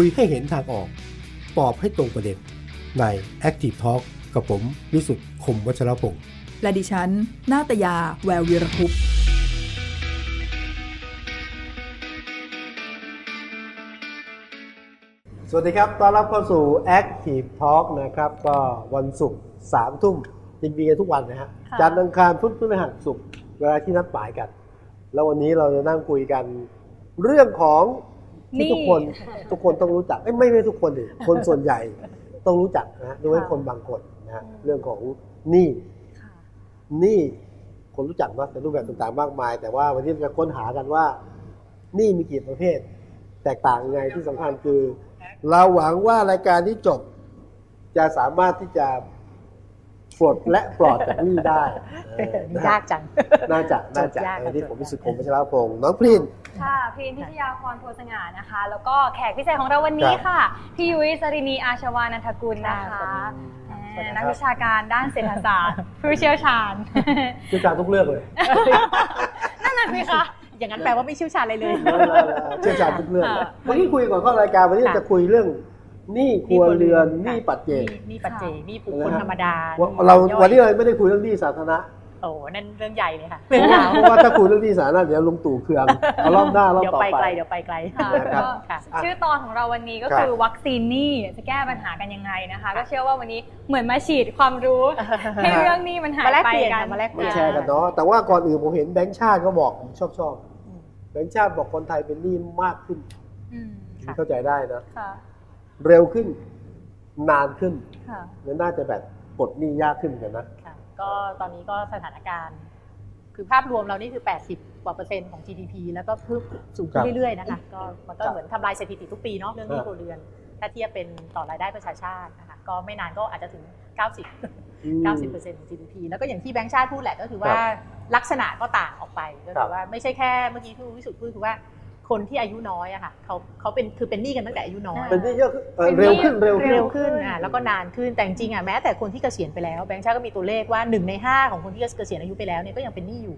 คุยให้เห็นทางออก ตอบให้ตรงประเด็น ใน Active Talk กับผมวิสุทธ์คมวัชรพงศ์และดิฉัน นาตยา แวววีรคุปต์สวัสดีครับ ต้อนรับเข้าสู่ Active Talk นะครับ ก็วันศุกร์สามทุ่มจริงๆกันทุกวันนะฮะค่ะจันทร์อังคารพุธพฤหัสศุกร์เวลาที่นัดหมายกัน แล้ววันนี้เราจะนั่งคุยกัน เรื่องของ ที่ทุกคนทุกคนต้องรู้จักเอ้ยไม่ไม่ทุกคนดิคนส่วนใหญ่ต้องรู้จักนะฮะโดยเฉพาะคนบางคนนะฮะเรื่องของหนี้ค่ะหนี้คนรู้จักว่าแต่รูปแบบต่างๆมากมาย แต่ว่าวันนี้เราจะค้นหากันว่าหนี้มีกี่ประเภท แตกต่างยังไงที่สำคัญคือ เราหวังว่ารายการที่จบ จะสามารถที่จะ ปลดและปลอดจากหนี้ได้เออนะยากจัง น่าจะน่าจะยากอันนี้จดผมยากพิสุทธิ์คมพัชรพงศ์น้องพรินค่ะพีนพิชยาพรโพสง่านะคะ แล้วก็แขกพิเศษของเราวันนี้ครับค่ะ พี่ยุ้ยสรินีอาชวานันทกุลนะคะสวัสดีครับอ่านักวิชาการด้านเศรษฐศาสตร์ผู้เชี่ยวชาญเชี่ยวชาญทุกเรื่องเลยนั่นน่ะสิคะอย่างนั้นแปลว่าไม่เชี่ยวชาญอะไรเลยเชี่ยวชาญทุกเรื่องเลยค่ะวันนี้คุยก่อนเข้ารายการวันนี้ค่ะจะคุยเรื่องห นี้ครัวเรือนหนี้ปัจเจกหนี่ปัจเจกหนี่บุคคลธรรมดาว่าหเราย่อยวันนี้เราไม่ได้คุยเรื่องหนี้สาธารณะโอ้นั่นเรื่องใหญ่เลยค่ะเพราะว่าเพราะว่าถ้าคุยเรื่องหนี้สาธารณะเดี๋ยวลุงตู่เคืองเอารอบหน้ารอบเดี๋ยวต่อไปไปไกลเดี๋ยวไปไกลค่ะนะครับก็ค่ะชื่อตอนของเราวันนี้ก็ครับคือวัคซีนหนี่จะแก้ปัญหากันยังไงนะคะ ก็เชื่อว่าวันนี้เหมือนมาฉีดความรู้ให้เรื่องหนี้มันหายมาแลกไปเปลี่ยนกันค่ะมาแลกเปมาลี่ยนแชร์กันเนาะแต่ว่าก่อนอื่นผมเห็นแบงค์ชาติก็บอกผมชอบชอบแบงค์ชาติบอกคนไทยเป็นหนี้มากขึ้นอืมค่ะเข้าใจได้นะค่ะ เร็วขึ้นนานขึ้นค่ะและน่าจะแบบปลดหนี้ยากขึ้นเหมือนกันนะค่ะก็ตอนนี้ก็สถานการณ์ คือภาพรวมเรานี่คือ 80 กว่าเปอร์เซ็นต์ของ GDP แล้วก็เพิ่มสูงขึ้ครันบเรื่อยๆนะคะก็มันก็ครับเหมือนทำลายสถิติทุกปีเนาะเรื่องหนี้ฮะครัวเรือน ถ้าเทียบเป็นต่อรายได้ประชาชาตินะคะก็ไม่นานก็อาจจะถึง 90อืม90%ของ GDP แล้วก็อย่างที่แบงค์ชาติพูดแหละก็คือว่าครับลักษณะก็ต่างออกไปก็ครัคืบอว่าไม่ใช่แค่เมื่อกี้ที่วิสุทธ์พูดคือว่า คนที่อายุน้อยอะค่ะเขาเขาเป็นคือเป็นหนี้กันตั้งแต่อายุน้อยเป็นหนี้เยอะขึ้นเอ่อเป็นหนี้เร็วขึ้นเร็วขึ้นเร็วขึ้นอะแล้วก็นานขึ้นแต่จริงๆอะแม้แต่คนที่เกษียณไปแล้วแบงค์ชาติก็มีตัวเลขว่าหนึ่งในห้าของคนที่เกษียณอายุไปแล้วเนี่ยก็ยังเป็นหนี้อยู่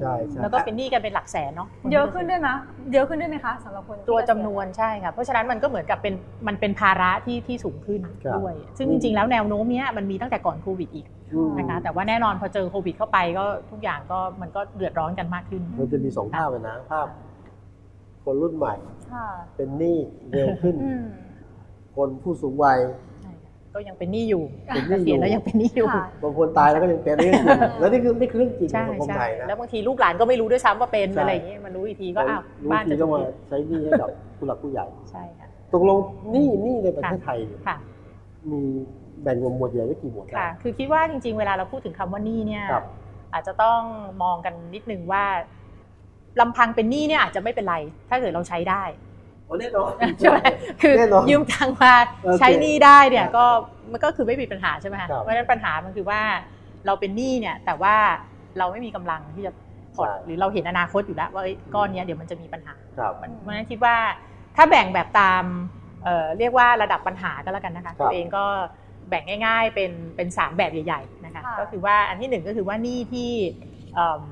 ใช่ใช่แล้วก็เป็นหนี้กันเป็นหลักแสนเนาะเยอะขึ้นด้วยไหมเยอะขึ้นด้วยไหมคะสำหรับคนที่ตัวจำนวนใช่ค่ะเพราะฉะนั้นมันก็เหมือนกับเป็นมันเป็นภาระที่ที่สูงขึ้นครับด้วย ซึ่งจริงๆแล้วแนวโน้มเนี้ยมันมีตั้งแต่ก่อนโควิดอีกอืมนะคะแต่ว่าแน่นอนพอเจอโควิดเข้าไปก็ทุกอย่างก็มันก็เดือดร้อนกันมากขึ้นมันจะมีสองภาพเลยนะภาพ คนรุ่นใหม่ค่ะเป็นหนี้เร็วขึ้นอืมคนผู้สูงวัยใช่ค่ะก็ยังเป็นหนี้อยู่เป็นหนี้เกษียณอยู่แล้วยังเป็นหนี้อยู่ค่ะบางคนตายแล้วก็ยังเป็นเรื่องจริงแล้วนี่คือนี่คือเรื่องจริงขใช่องสังคมใช่ไทยนะแล้วบางทีลูกหลานก็ไม่รู้ด้วยซ้ำว่าเป็นใช่อะไรอย่างเงี้ยมันรู้อีกทีก็อ้าวรู้บ้านทีจะก็ถูกมายึดใช้หนี้ให้กับผู้หลักผู้ใหญ่ใช่ค่ะตกลงหนี้หนี้ในประเทศไทยเนี่ยค่ะมีแบ่งหมวดใหญ่ไว้กี่หมวดค่ะ คือคิดว่าจริง ๆ เวลาเราพูดถึงคำว่าหนี้เนี่ยครับอาจจะต้องมองกันนิดนึงว่า ลำพังเป็นหนี้เนี่ยอาจจะไม่เป็นไร ถ้าเกิดเราใช้ได้โอ้แน่นอนใช่ไหมคือแน่นอนยืมตังค์มาโอเคใช้หนี้ได้เนี่ยครับก็มันก็คือไม่มีปัญหาใช่ไหมคะครับเพราะฉะนั้นปัญหามันคือว่าเราเป็นหนี้เนี่ยแต่ว่าเราไม่มีกำลังที่จะผ่อนใช่หรือเราเห็นอนาคตอยู่แล้วว่าเอ้ยก้อนเนี้ยเดี๋ยวมันจะมีปัญหาครับเพราะฉะนั้นคิดว่าถ้าแบ่งแบบตามเอ่อเรียกว่าระดับปัญหาก็แล้วกันนะคะครับตัวเองก็แบ่งง่าย ๆ เป็นเป็นสามแบบใหญ่ ๆนะคะค่ะก็คือว่าอันที่หนึ่งก็คือว่าหนี้ที่เอิ่ม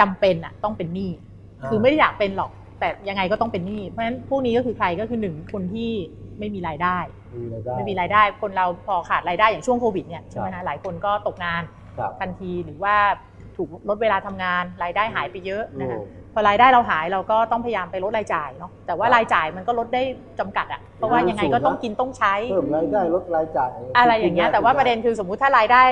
จำเป็นอะต้องเป็นหนี้คือไม่ได้อยากเป็นหรอก แต่ยังไงก็ต้องเป็นหนี้เพราะฉะนั้นพวกนี้ก็คือใครก็คือหนึ่งคนที่ไม่มีรายได้มีรายได้ไม่มีรายได้คนเราพอขาดรายได้อย่างช่วงโควิดเนี่ยใช่ไหมครัคะบหลายคนก็ตกงานครับทันทีหรือว่า ถูกลดเวลาทำงาน รายได้หายไปเยอะนะคะอืมพอรายได้เราหายเราก็ต้องพยายามไปลดรายจ่ายเนาะแต่ว่าครับรายจ่ายมันก็ลดได้จำกัดอะเพราะว่ายังไงก็ต้องกินต้องใช้เพิ่มรายได้ลดรายจ่าย อะไรอย่างเงี้ยคิแต่ว่าประเด็นไคือสมมุติถ้ารายได้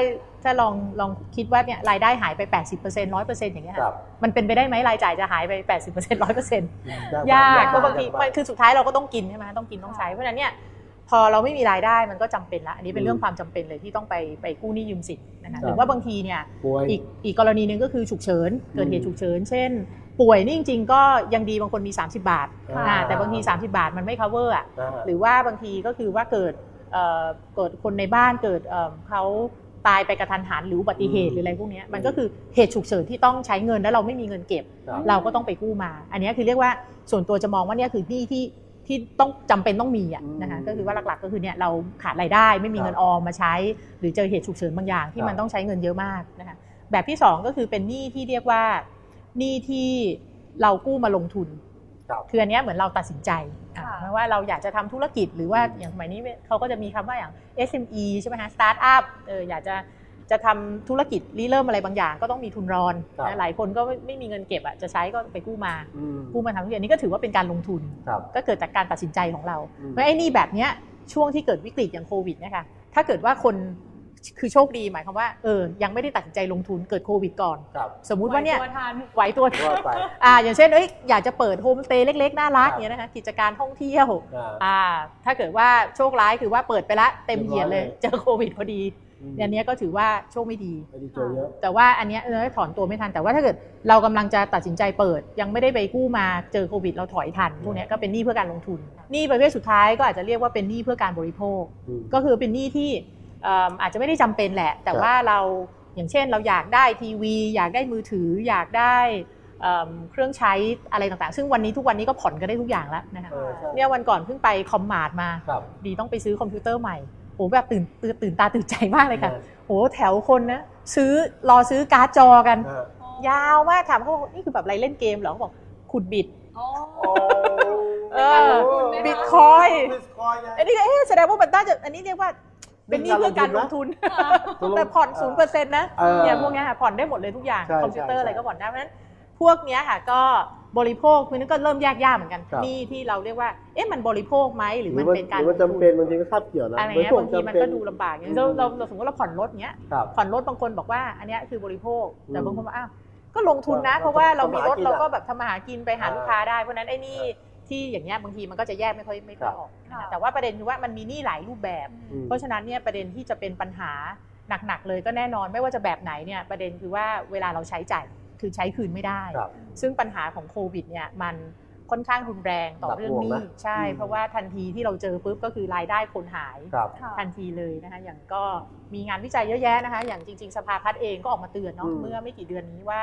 ถ้าลองลองคิดว่าเนี่ยรายได้หายไป 80% 100%อย่างเงี้ยครับมันเป็นไปได้ไหมรายจ่ายจะหายไป 80% 100%ยากยากเพราะบางทียกมันคือสุดท้ายเราก็ต้องกินใช่ไหมต้องกินต้องใช้เพราะฉะนั้นเนี่ย พอเราไม่มีรายได้มันก็จำเป็นละอันนี้เป็นเรื่องความจำเป็นเลยที่ต้องไปไปกู้หนี้ยืมสินนะคะครับหรือว่าบางทีเนี่ยป่วยอีกอีกกรณีหนึ่งก็คือฉุกเฉินเกิดเหตุอืมฉุกเฉินเช่น ป่วยนี่จริงๆก็ยังดีบางคนมี 30 บาทอ่าอ่าแต่บางที 30 บาทมันไม่ cover อะอ่าหรือว่าบางทีก็คือว่าเกิดเอ่อเกิดคนในบ้านเกิดเอิ่มเขาตายไปกระทันหันหรืออุบัติเหตุอืมหรืออะไรพวกเนี้ยมันก็คือเหตุฉุกเฉินที่ต้องใช้เงินแล้วเราไม่มีเงินเก็บครับเราก็ต้องไปกู้มา อันเนี้ยคือเรียกว่าส่วนตัวจะมองว่าเนี่ยคือหนี้ที่ ที่ต้องจำเป็นต้องมีอะอืมนะคะก็คือว่าหลักๆก็คือเนี่ยเราขาดรายได้ไม่มีครับเงินออมมาใช้ หรือเจอเหตุฉุกเฉินบางอย่าง ที่ครับมันต้องใช้เงินเยอะมากนะคะแบบที่สองก็คือเป็นหนี้ที่เรียกว่าหนี้ที่เรากู้มาลงทุนครับคืออันเนี้ยเหมือนเราตัดสินใจอะค่ะไม่ว่าเราอยากจะทำธุรกิจหรือว่าอย่างสมัยนี้เขาก็จะมีคำว่าอย่าง SME ใช่ไหมฮะ Start up เอออยากจะ จะทำธุรกิจริเริ่มอะไรบางอย่าง ก็ต้องมีทุนรอนครับนะหลายคนก็ไม่ไม่มีเงินเก็บอะจะใช้ก็ไปกู้มาอืมกู้มาทำธุรกิจอันนี้ก็ถือว่าเป็นการลงทุนครับก็เกิดจากการตัดสินใจของเราอืมเพราะไอ้นี่แบบเนี้ยช่วงที่เกิดวิกฤตอย่างโควิดเนี่ยค่ะถ้าเกิดว่าคนคือโชคดีหมายความว่าเออยังไม่ได้ตัดสินใจลงทุนเกิดโควิดก่อนครับสมมุติว่าเนี่ยไหตัวทันไหวตัวรอดไปอ่าอย่างเช่นเอ้ยอยากจะเปิดโฮมสเตย์เล็ก ๆ น่ารักครับอย่างเงี้ยนะคะกิจการท่องเที่ยวอ่าอ่าถ้าเกิดว่าโชคร้ายคือว่าเปิดไปละเต็มเหยียดเลยเรียบร้อยเลยเจอโควิดพอดี อืมอันเนี้ยก็ถือว่าโชคไม่ดีอันนี้เจอเยอะแต่ว่าอันเนี้ยเออถอนตัวไม่ทัน แต่ว่าถ้าเกิดเรากำลังจะตัดสินใจเปิด ยังไม่ได้ไปกู้มาเจอโควิด เราถอยทันพวกเนี้ยก็เป็นหนี้เพื่อการลงทุนหนี้ประเภทสุดท้ายก็อาจจะเรียกว่าเป็นหนี้เพื่อการบริโภคอืมก็คือเป็นหนี้ที่เอิ่มอาจจะไม่ได้จำเป็นแหละ แต่ครับว่าเราอย่างเช่นเราอยากได้ทีวี อยากได้มือถือ อยากได้เอิ่มเครื่องใช้อะไรต่างๆ ซึ่งวันนี้ทุกวันนี้ก็ผ่อนกันได้ทุกอย่างแล้วนะคะเออใช่เนี่ยวันก่อนเพิ่งไป Commart มาครับดีต้องไปซื้อคอมพิวเตอร์ใหม่ โหแบบตื่นตื่นตื่นตาตื่นใจมากเลยค่ะเออโหแถวคนนะซื้อรอซื้อการ์ดจอกันอ่ายาวมากถามเขาบอกนี่คือแบบอะไรเล่นเกมเหรอเขาบอกขุดบิตอ๋อโอ้เออบิตคอยน์บิตคอยน์ไงอันนี้เอ๊ะแสดงว่ามันน่าจะอันนี้เรียกว่าเป็นหนี้เพื่อการลงทุนตกลงแต่ผ่อนศูนย์เปอร์เซ็นต์นะเออเนี่ยพวกเนี้ยค่ะผ่อนได้หมดเลยทุกอย่างใช่คอมพิวเตอร์ใช่อะไรก็ผ่อนได้เพราะฉะนั้นพวกเนี้ยค่ะก็ บริโภคคือนี่ก็เริ่มแยกย่าเหมือนกันครับหนี่ที่เราเรียกว่าเอ๊ะมันบริโภคไหมหรือหรืมัอนว่าเป็นการหรือว่าลงทุจำเป็นบางทีก็คาบเกี่ยวนะอะไรเงี้ยบริโภคบางทีมันจำเป็ก็ดูลำบากอย่างเราเราเราสมมติเราผ่อนรถเนี้ยครับ ผ่อนรถบางคนบอกว่าอันเนี้ยคือบริโภคแต่อืมบางคนบอกอ้าวก็ลงทุนนะก็เพราะว่าเรามีรถทำมาหากินเราอะก็แบบทำมาหากินไปหาอ่าลูกค้าได้เพราะฉะนั้นไอ้นี่ที่อย่างเงี้ยบางทีมันก็จะแยกไม่ค่อยไม่ค่อยครับออกนะค่ะคะแต่ว่าประเด็นคือว่ามันมีหนี้หลายรูปแบบ อืม เพราะฉะนั้นเนี่ยประเด็นที่จะเป็นปัญหาหนักๆเลยก็แน่นอนไม่ว่าจะแบบไหนเนี่ยประเด็นคือว่าเวลาเราใช้จ่าย คือใช้คืนไม่ได้ครับซึ่งปัญหาของโควิดเนี่ยมันค่อนข้างรุนแรงต่อหนักเรื่องหน่วงหนี้นะใช่อืมเพราะว่าทันทีที่เราเจอปุ๊บก็คือรายได้คนหายครับค่ะทันทีเลยนะคะอย่างก็มีงานวิจัยเยอะแยะนะคะ อย่างจริง ๆ สภาพัฒน์เองก็ออกมาเตือนเนาะอืมเมื่อไม่กี่เดือนนี้ว่า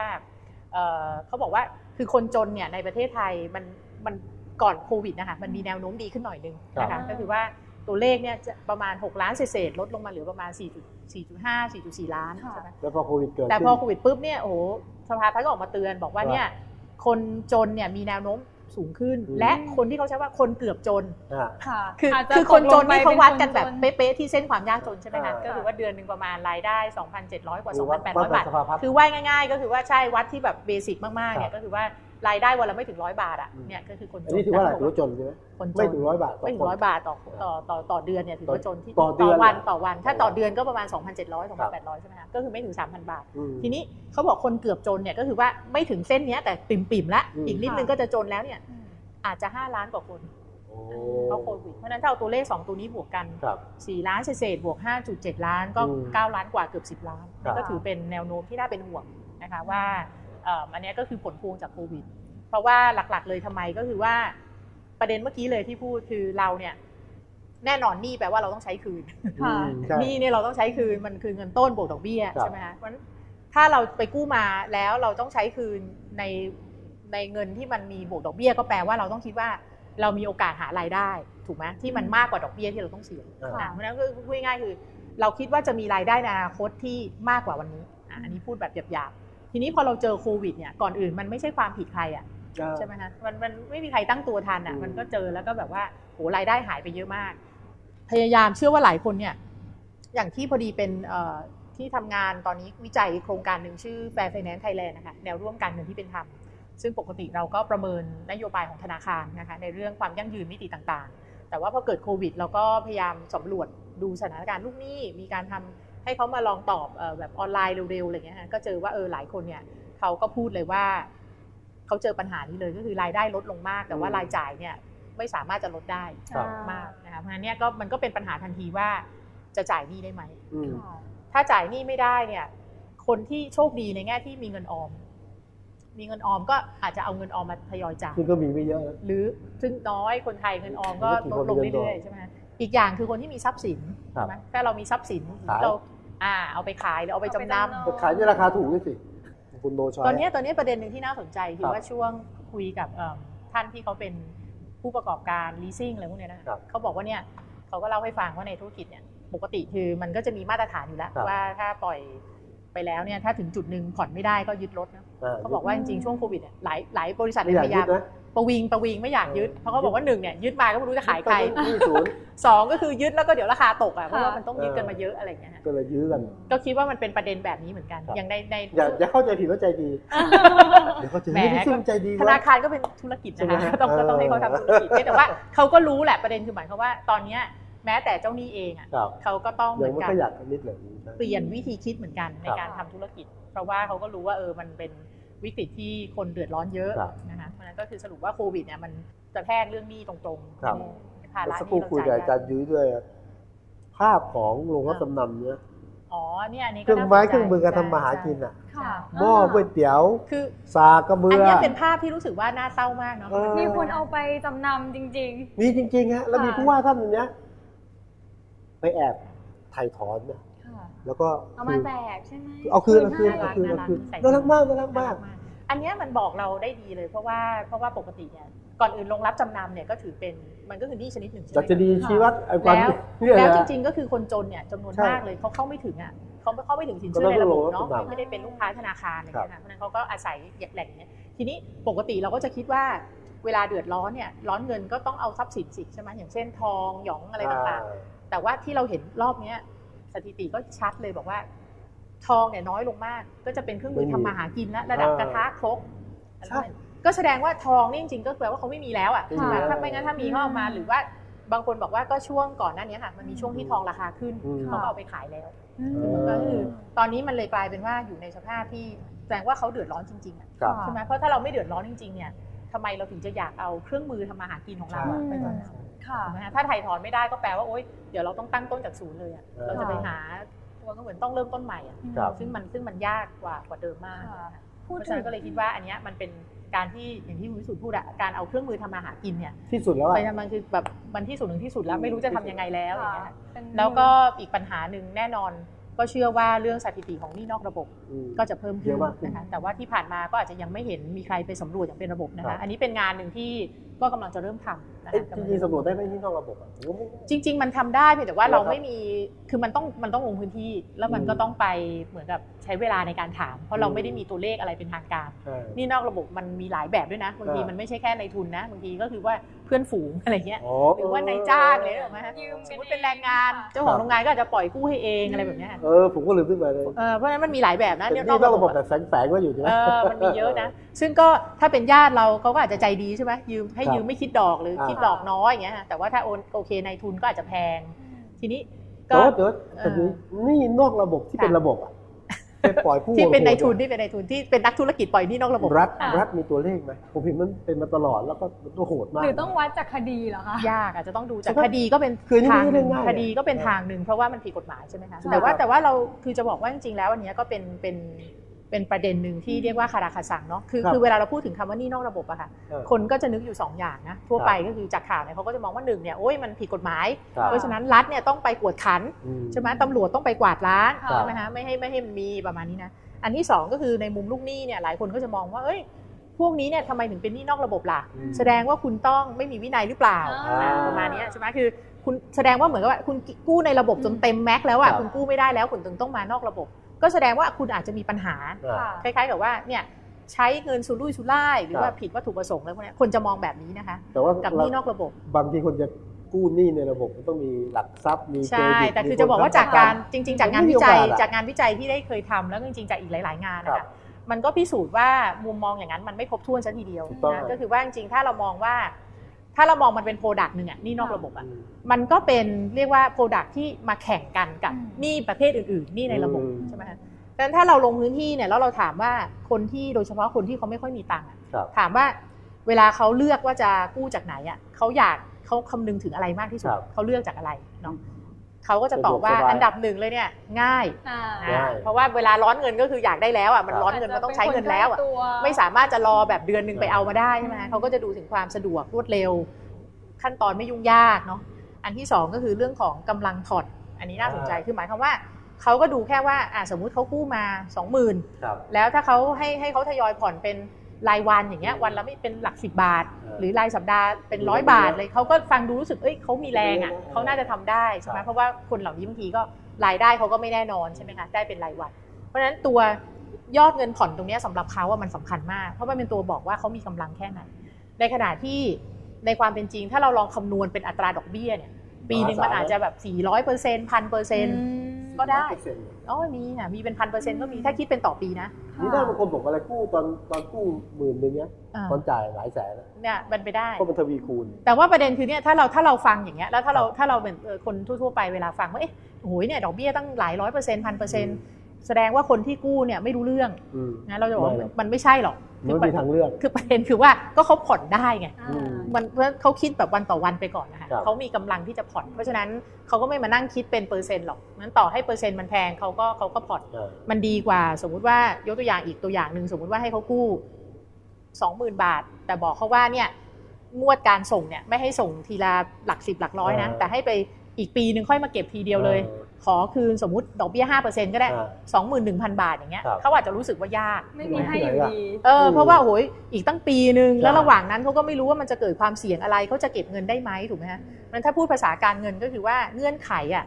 เอ่อเขาบอกว่าคือคนจนเนี่ยในประเทศไทยมันมันก่อนโควิดนะคะมันมีแนวโน้มดีขึ้นหน่อยนึงนะครัคะบก็คือว่าตัวเลขเนี่ยจะประมาณ 6 ล้านเศษๆลดลงมาเหลือประมาณ4.5 4.4 ล้านค่ะใช่ไหมแล้วพอโควิดเกิดแต่พอขึ้นโควิดปุ๊บเนี่ยโอ้โห สภาพัฒน์ก็ออกมาเตือนบอกว่าว่าเนี่ยคนจนเนี่ยมีแนวโน้มสูงขึ้นอืมและคนที่เขาใช้ว่าคนเกือบจนอ่าค่ะคืออาจจะคือคนจนตกลงไปนี่เขาวัดกันแบบเป็คเป๊ะๆที่เส้นความยากจนใช่ไหมคะอ่าก็คือว่าเดือนหนึ่งประมาณรายได้ 2,700 กว่าคือวัด2,800 บาทวัดแบบสภาพัฒน์คือว่าง่าย ๆ ก็คือว่าใช่วัดที่แบบเบสิกมากๆเนี่ครัยบก็คือว่า รายได้วันละไม่ถึงร้อยบาทอะอืมเนี่ยก็คือคนจอันนนี้ถือว่าอะไรนะถือว่าจนใช่ไหมคนจนไม่ถึงร้อยบาทต่อไม่ถึงคนร้อยบาทต่อต่อต่อต่อเดือนเนี่ยถือว่าจนที่ต่อเดือนวันเหรอต่อวัน ถ้าต่ต่ออวันเดือนก็ประมาณ 2,700 2,800 ใช่ไหมคะก็คือไม่ถึง 3,000 บาทอืมทีนี้เขาบอกคนเกือบจนเนี่ยก็คือว่าไม่ถึงเส้นเนี้ยแต่ปิ่มๆละอืมอีกนิดนึงค่ะก็จะจนแล้วเนี่ยอืมอาจจะ 5 ล้านกว่าคนโอ้เพราะโควิดเพราะฉะนั้นถ้าเอาตัวเลข 2 ตัวนี้บวกกันครับ4ล้านเศษๆบวก 5.7 ล้านก็อืม9ล้านกว่าเกือบ 10 ล้านครับก็ถือเป็นแนวโน้มที่น่าเป็นห่วงนะคะว่าเอ่ออันเนี้ยก็คือผลพวงจากโควิด เพราะว่าหลักๆเลยทำไมก็คือว่าประเด็นเมื่อกี้เลยที่พูดคือเราเนี่ยแน่นอนหนี้แปลว่าเราต้องใช้คืนค่ะอืมใช่หนี้เนี่ยเราต้องใช้คืนมันคือเงินต้นบวกดอกเบี้ยครับใช่ไหมคะเพราะฉะนั้นถ้าเราไปกู้มาแล้วเราต้องใช้คืนในในเงินที่มันมีบวกดอกเบี้ยก็แปลว่าเราต้องคิดว่าเรามีโอกาสหารายได้ ถูกไหมที่มันมากกว่าดอกเบี้ยที่เราต้องเสียอ่าอะเพราะฉะนั้นก็พูดง่ายๆคือ เราคิดว่าจะมีรายได้ในอนาคตที่มากกว่าวันนี้อะอันนี้พูดแบบหยาบๆ ทีนี้พอเราเจอโควิดเนี่ยก่อนอื่นมันไม่ใช่ความผิดใครอะใช่ไหมคะมันมันไม่มีใครตั้งตัวทันอะอืมมันก็เจอแล้วก็แบบว่าโหรายได้หายไปเยอะมาก พยายามเชื่อว่าหลายคนเนี่ยอย่างที่พอดีเป็นเอ่อที่ทำงานตอนนี้วิจัยโครงการหนึ่งชื่อ Fair Finance Thailand นะคะแนวร่วมการเงินที่เป็นธรรมซึ่งปกติเราก็ประเมินนโยบายของธนาคารนะคะในเรื่องความยั่งยืนมิติต่างๆ แต่ว่าพอเกิดโควิด เราก็พยายามสำรวจดูสถานการณ์ลูกหนี้มีการทำ ให้เขามาลองตอบเอ่อแบบออนไลน์เร็วๆอะไรเงี้ยฮะก็เจอว่าเออหลายคนเนี่ยเขาก็พูดเลยว่าเขาเจอปัญหานี้เลยก็คือรายได้ลดลงมาก แต่ว่าอืมรายจ่ายเนี่ยไม่สามารถจะลดได้ครับมากนะคะเพราะฉะนั้นเนี่ยก็มันก็เป็นปัญหาทันทีว่าจะจ่ายหนี้ได้ไหมอืมค่ะถ้าจ่ายหนี้ไม่ได้เนี่ย คนที่โชคดีในแง่ที่มีเงินออม มีเงินออมก็อาจจะเอาเงินออมมาทยอยจ่ายซึ่งก็มีไม่เยอะนะหรือซึ่งน้อยคนไทยเงินออมก็มีลกี่ดคนลงมีเงินเรื่อยออมๆใช่ไหมอีกอย่างคือคนที่มีทรัพย์สินครับใช่ไหมถ้าเรามีทรัพย์สินขายเรา อ่าเอาไปขายหรือเอาไปจำนำเอาไปจำนำแต่ขายในราคาถูกด้วยสิ คุณโดชอย ตอนเนี้ยตอนเนี้ยประเด็นหนึ่งที่น่าสนใจคืครัอบว่าช่วงคุยกับเอิ่มท่านที่เขาเป็นผู้ประกอบการ leasing อะไรพวกเนี้ยนะครับเขาบอกว่าเนี่ยเขาก็เล่าให้ฟังว่าในธุรกิจเนี่ยปกติคือมันก็จะมีมาตรฐานอยู่แล้ว ครับ ว่าถ้าปล่อยไปแล้วเนี่ยถ้าถึงจุดหนึ่งผ่อนไม่ได้ก็ยึดรถนะอ่เขาบอกว่าจริงๆช่วงโควิดเนี่ยหลายหลายบริษัทไม่เนี่ยอยากพยายามยึดนะ ประวิงประวิงไม่อยากยึดเพราะเขาบอกว่าหนึ่งเนี่ยยึดมาก็ไม่รู้จะขายใครหนี่ศูนย์สองก็คือยึดแล้วก็เดี๋ยวราคาตกอะเพราะว่าค่ะมันต้องยึดกันมาเยอะอะไรอย่างเงี้ยฮะก็เลยยื้อกัน ก็คิดว่ามันเป็นประเด็นแบบนี้เหมือนกันครับอย่างในในอย่าอย่าเข้าใจผิดว่าใจดีเดี๋ยวเขาจะแหมไม่ได้ซึ่งใจดีธวะนาคารก็เป็นธุรกิจใช่ไหมนะคะฮะก็ต้องก็ต้องให้เขาเออทำธุรกิจแต่ว่าเขาก็รู้แหละประเด็นคือหมายความว่าตอนเนี้ยแม้แต่เจ้าหนี้เองอะครับเขาก็ต้องเหยัมืงอนไม่กันค่อยอยากนิดเลยนะเปลี่ยนวิธีคิดเหมือนกันในครับการทำธุรกิจ เพราะว่าเขาก็รู้ว่าเออมันเป็น วิกฤตที่คนเดือดร้อนเยอะครับนะคะเพราะฉะนั้นก็คือสรุปว่าโควิดเนี่ยมันจะแทกเรื่องหนี้ตรงๆครับภาระสักคที่รู่เราคุยกับจ่าอายจารย์ยุ้ยด้วย ภาพของโรงรับจำนำเนี่ยอ๋อเนี่ยอันนี้เคก็รื่องน่าสนใจไม้เครื่องมือการทำมาหาใช่กินอะค่ะหม้อก๋วยเตี๋ยวคือสากกระเบือันอเนี้ยเป็นภาพที่รู้สึกว่าน่าเศร้ามากเนาะเออมีคนเอาไปจำนำจริงมีจริงๆฮะแล้วมีค่ะผู้ว่าท่านเนี้ยไปแอบถ่ายถอนเนี่ยๆค่ะ แล้วก็เอามาแจกใช่ไหมเอาคืนเอาคืนให้เอาคืนน่าเอารักคืนใส่น่ารักมากน่ารักมาก อันเนี้ยมันบอกเราได้ดีเลยเพราะว่าเพราะว่าปกติเนี่ยก่อนอื่นลงรับจำนำเนี่ยก็ถือเป็นมันก็คือหนี้ชนิดหนึ่งใช่ไหมจากจะดีชี้วัดไอ้ความแล้วเนี่ยแล้วนะจริง ๆ ก็คือคนจนเนี่ยจำนวนใช่มากเลยเขาเข้าไม่ถึงอะเขาเข้าไม่ถึงสินเชื่อก็ในต้องระบบลงรับเนาะจำนำไม่ได้เป็นลูกค้าธนาคารอะไรครับเงี้ยนะเพราะฉะนั้นเขาก็อาศัยแหล่งเนี้ยทีนี้ปกติเราก็จะคิดว่าเวลาเดือดร้อนเนี่ยร้อนเงินก็ต้องเอาทรัพย์สินสิใช่ไหมอย่างเช่นทองหยองอะไรต่างๆ แต่ว่าที่เราเห็นรอบเนี้ย สถิติก็ชัดเลยบอกว่า ทองเนี่ยน้อยลงมาก ก็จะเป็นเครื่องมือไม่มีทำมาหากินแล้วระดับอ่ากระทะครกใช่ก็แสดงว่าทองนี่จริงๆก็แปลว่าเขาไม่มีแล้วอะไม่มีใช่ไหมแล้วถ้าไม่งั้นถ้ามีเขาเอามาหรือว่าบางคนบอกว่าก็ช่วงก่อนหน้านี้ค่ะ มันมีช่วงที่ทองราคาขึ้นอืมเขาก็เอาไปขายแล้วอืมเออก็คือตอนนี้มันเลยกลายเป็นว่าอยู่ในสภาพที่แสดงว่าเขาเดือดร้อนจริงๆอะครับค่ะใช่ไหมเพราะถ้าเราไม่เดือดร้อนจริงๆเนี่ยทำไมเราถึงจะอยากเอาเครื่องมือทำมาหากินของเราอะใช่ไปตอนนั้นค่ะ ถูกไหมฮะถ้าถ่ายถอนไม่ได้ก็แปลว่าโอ๊ยเดี๋ยวเราต้องตั้งต้นจากศูนย์เลยอะเออเราจะไปหาตัวก็เหมือนต้องเริ่มต้นใหม่อะครับซึ่งมันซึ่งมันยากกว่ากว่าเดิมมากค่ะนะคะพูเพดราะถึฉะงนั้นก็เลยคิดว่าอันเนี้ยมันเป็นการที่อย่างที่คุณวิสุทธ์พูดอะการเอาเครื่องมือทำมาหากินเนี่ยที่สุดแล้วอะไปมันคือแบบมันที่สุดหนึ่งที่สุดแล้วไม่รู้จะทำยังไงแล้วอย่างเงี้ยเป็นแล้วก็อีกปัญหาหนึ่งแน่นอนก็เชื่อว่าเรื่องสถิติของหนี้นอกระบบอืมก็จะเพิ่มขึ้เยนอะมากขึ้นนะคะแต่ว่าที่ผ่านมาก็อาจจะยังไม่เห็นมีใครไปสำรวจอย่างเป็นระบบนะครัคะบอันนี้เป็นงานหนึ่งที่ก็กำลังจะเริ่มทำนะเอ้ยคะจริงๆสำรวจได้ไหมที่นอกระบบอะผมว่าไม่จริง ๆ มันทำได้เพียงแต่ว่าเราเหรอครับไม่มีคือมันต้องมันต้องลงพื้นที่ แล้วมันอืมก็ต้องไปเหมือนกับใช้เวลาในการถาม เพราะเราอืมไม่ได้มีตัวเลขอะไรเป็นทางการใช่นี่นอกระบบมันมีหลายแบบด้วยนะบางทีอ่ามัมันไม่ใช่แค่ในทุนนะบางทีก็คือว่าเพื่อนฝูงอะไรเงี้ยอ๋อหรือว่านายจ้างเลยหรอกไหมฮะยืมสมมติเป็นแรงงานเจ้าของโรงงานก็อาจจะปล่อยกู้ให้เองอะไรแบบเนี้ยเออผมก็ลืมขึ้นมาเลยเออเพราะฉะนั้นมันมีหลายแบบนะแต่เนี่ยนี่นอกระบบอะแต่แฝงๆไว้อยู่ใช่ไหมเออมันมีเยอะนะ ซึ่งก็ถ้าเป็นญาติเราเขาก็อาจจะใจดีใช่ไหมยืมให้ครับยืมไม่คิดดอกหรืออ่าคิดดอกน้อยอย่างเงี้ยฮะแต่ว่าถ้าโอนโอเคในทุนก็อาจจะแพง ทีนี้แต่ก็ว่าเดี๋ยวแต่นี่นี่นอกระบบที่เป็นค่ะระบบอะเป็นปล่อยผู้ที่เป็นในโหดๆทุนอะที่เป็นในทุนที่เป็นนักธุรกิจปล่อยหนี่นอกระบบรัฐค่ะรัฐมีตัวเลขไหมผมเห็นมันเป็นมาตลอดแล้วก็มันตัวโหดมากหรือต้องวัดจากคดีเหรอคะยากอาจจะต้องดูจากใช่ไหมคดีก็เป็นคือนี่ทางไม่หได้นึ่งง่ายคดีก็เป็นเออทางหนึ่งเพราะว่ามันผิดกฎหมายใช่ไหมคะใช่แต่ว่าครับแต่ว่าเราคือจะบอกว่าจริงๆแล้วอันเนี้ยก็เป็นเป็น เป็นประเด็นหนึ่งที่เรียกว่าคาราคาซังเนาะคือครับคือเวลาเราพูดถึงคำว่าหนี่นอกระบบอะค่ะเออคนก็จะนึกอยู่ 2 อย่างนะทั่วครับไปก็คือจากข่าวเนี่ยเขาก็จะมองว่าหนึ่งเนี่ยโอ้ยมันผิดกฎหมายครับเพราะฉะนั้นรัฐเนี่ยต้องไปกวดขันอืมใช่ไหมตำรวจต้องไปกวาดล้างครับใช่ไหมฮะไม่ให้ไม่ให้มันมีประมาณนี้นะอันที่สองก็คือในมุมลูกหนี้เนี่ยหลายคนก็จะมองว่าเอ้ยพวกนี้เนี่ยทำไมถึงเป็นหนี้นอกระบบล่ะอืมแสดงว่าคุณต้องไม่มีวินัยหรือเปล่าอ่าอ่าประมาณเนี้ยใช่ไหมคือคุณแสดงว่าเหมือนกับว่าคุณกู้ในระบบจนเต็มแม็กซ์แล้วอะครับคุณกู้ไม่ได้แล้วคุณถึงต้องมานอกระบบก็แสดงว่าคุณอาจจะมีปัญหาอ่าค่ะคล้ายๆกับว่าเนี่ยใช้เงินสุรุ่ยสุร่าย หรือว่าครับผิดวัตถุประสงค์แล้วพวกเนี้ยคนจะมองแบบนี้นะคะ แต่ว่ากับหนี้นอกระบบ บางทีคนจะกู้หนี้ในระบบมันต้องมีหลักทรัพย์มีเครดิตใช่แต่คือมีจะบอกว่าจากการจริง ๆ จากงานวิจัยมันไม่มีโอกาสอะจากงานวิจัยที่ได้เคยทำแล้วก็จริงๆจากอีกหลาย ๆ งานนะคะครับมันก็พิสูจน์ว่ามุมมองอย่างนั้นมันไม่ครบถ้วนซะทีเดียวถูกต้องนะก็คือว่าจริงๆถ้าเรามองว่า ถ้าเรามองมันเป็น product หนึ่งอะหนี้นอกระบบอะอืมมันก็เป็นเรียกว่า product ที่มาแข่งกันกับอืมหนี้ประเภทอื่นๆหนี้ในระบบอืมใช่ไหมคะดังนั้นถ้าเราลงพื้นที่เนี่ยแล้วเราถามว่าคนที่โดยเฉพาะคนที่เขาไม่ค่อยมีตังค์อะครับถามว่าเวลาเขาเลือกว่าจะกู้จากไหนอะเขาอยากเขาคำนึงถึงอะไรมากที่สุดครับเขาเลือกจากอะไรเนาะ เขาก็จะตอบว่าสะดวกสบายอันดับหนึ่งเลยเนี่ยง่ายอ่าง่ายเพราะว่าเวลาร้อนเงินก็คืออยากได้แล้วอะมันครับร้อนเงินมันต้องใช้เงินแล้วอะตัวไม่สามารถจะรอแบบเดือนหนึ่งไปเอามาได้ใช่ไหมคะเขาก็จะดูถึงความสะดวกรวดเร็ว ขั้นตอนไม่ยุ่งยากเนาะอันที่สองก็คือเรื่องของกำลังผ่อนอันนี้น่าสนใจอ่าคือหมายความว่าเขาก็ดูแค่ว่าอะสมมุติเขากู้มาสองหมื่นครับแล้วถ้าเขาให้ให้เขาทยอยผ่อนเป็น รายวันอย่างเงี้ยวันละไม่เป็นหลักสิบบาทเออหรือรายสัปดาห์เป็นร้อยบาทเลยเขาก็ฟังดูรู้สึกเอ้ยเขามีแรงอะเออเขาน่าจะทำได้ใช่ไหมครับเพราะว่าคนเหล่านี้บางทีก็รายได้เขาก็ไม่แน่นอนใช่ไหมคะได้เป็นรายวัน เพราะฉะนั้นตัวยอดเงินผ่อนตรงเนี้ยสำหรับเขาว่ามันสำคัญมาก เพราะว่าเป็นตัวบอกว่าเขามีกำลังแค่ไหน ในขณะที่ในความเป็นจริง ถ้าเราลองคำนวณเป็นอัตราดอกเบี้ยเนี่ย ปีหนึ่งมันอาจจะแบบ400เปอร์เซ็นต์พันเปอร์เซ็นต์ก็ได้ อ๋อมีค่ะมีเป็นพันเปอร์เซ็นต์ก็มีถ้าคิดเป็นต่อปีนะนี่ได้บางคนบอกอะไรกู้ตอนตอนกู้หมื่นหนึ่งเนี้ยอ่าตอนจ่ายหลายแสนนะเนี่ยมันไปได้ก็เป็นทวีคูณ แต่ว่าประเด็นคือเนี่ยถ้าเราถ้าเราฟังอย่างเงี้ยแล้วถ้าเราครับถ้าเราเป็นเอ่อคนทั่วๆไปเวลาฟังว่าเอ๊ะโอ้ยเนี่ยดอกเบี้ยตั้งหลายร้อยเปอร์เซ็นต์พันเปอร์เซ็นต์แสดงว่าคนที่กู้เนี่ยไม่รู้เรื่องอืมนะเราจะบอกว่าไม่หรอกมันไม่ใช่หรอกมัน ไม่มีทางเลือก คือประเด็นคือว่าก็เขาผ่อนได้ไงอืมมันเพราะเขาคิดแบบวันต่อวันไปก่อนนะคะครับเขามีกำลังที่จะผ่อน เพราะฉะนั้นเขาก็ไม่มานั่งคิดเป็นเปอร์เซ็นต์หรอกนั้นต่อให้เปอร์เซ็นต์มันแพงเขาก็เขาก็ผ่อนอ่ามันดีกว่า สมมุติว่ายกตัวอย่างอีกตัวอย่างหนึ่งสมมุติว่าให้เขากู้สองหมื่นบาท แต่บอกเขาว่าเนี่ยงวดการส่งเนี่ยไม่ให้ส่งทีละหลักสิบหลักร้อยนะอ่าแต่ให้ไป อีกปีหนึ่งค่อยมาเก็บทีเดียวเลย ขอคืนสมมติดอกเบี้ยห้าเปอร์เซ็นก็ได้อ่าสองหมื่นหนึ่งพันบาทอย่างเงี้ยครับเขาอาจจะรู้สึกว่ายากไม่มีให้อยู่ดีเอออืมเพราะว่าโอ้ยอีกตั้งปีหนึ่งใช่แล้วระหว่างนั้นเขาก็ไม่รู้ว่ามันจะเกิดความเสี่ยงอะไรเขาจะเก็บเงินได้ไหมถูกไหมฮะมันถ้าพูดภาษาการเงินก็คือว่าเงื่อนไขอะ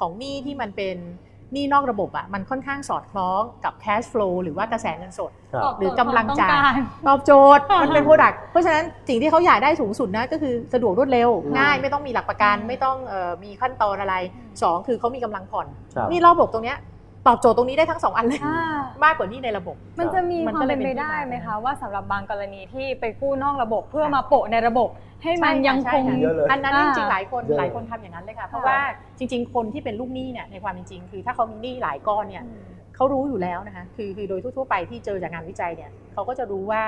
ของหนี้ที่มันเป็นห นี้นอกระบบอะมันค่อนข้างสอดคล้องกับ cash flow หรือว่ากระแสเงินสดครับหรือกำลังจ่ายตอบโจทย์ความต้องการตอบโจทย์มันเป็นโปรดักต์เพราะฉะนั้นสิ่งที่เขาอยากได้สูงสุดนะก็คือสะดวกรวดเร็วอืมง่ายไม่ต้องมีหลักประกันอืมไม่ต้องเอ่อมีขั้นตอนอะไรสองคือเขามีกำลังผ่อนครับนี่ระบบตรงเนี้ย ตอบโจทย์ตรงนี้ได้ทั้งสองอันเลยอ่ามากกว่านี่ในระบบ มันจะมีมันควาก็มเลยเป็นเป็ไปนที่ได้มาไหมคะว่าสำหรับบางกรณีที่ไปกู้นอกระบบเพื่อค่ะมาโปะในระบบ ให้มันใช่ค่ะยังคงใช่ค่ะเยอะเลยอันนั้นอ่าจริงๆหลายคนเยอะหลายคนทำอย่างนั้นเลยค่ะเพราะว่าจริง ๆ คนที่เป็นลูกหนี้เนี่ยในความเป็นจริง คือถ้าเขามีหนี้หลายก้อนเนี่ยเขารู้อยู่แล้วนะคะคือคือโดยทั่วๆไปที่เจอจากงานวิจัยเนี่ยเขาก็จะรู้ว่า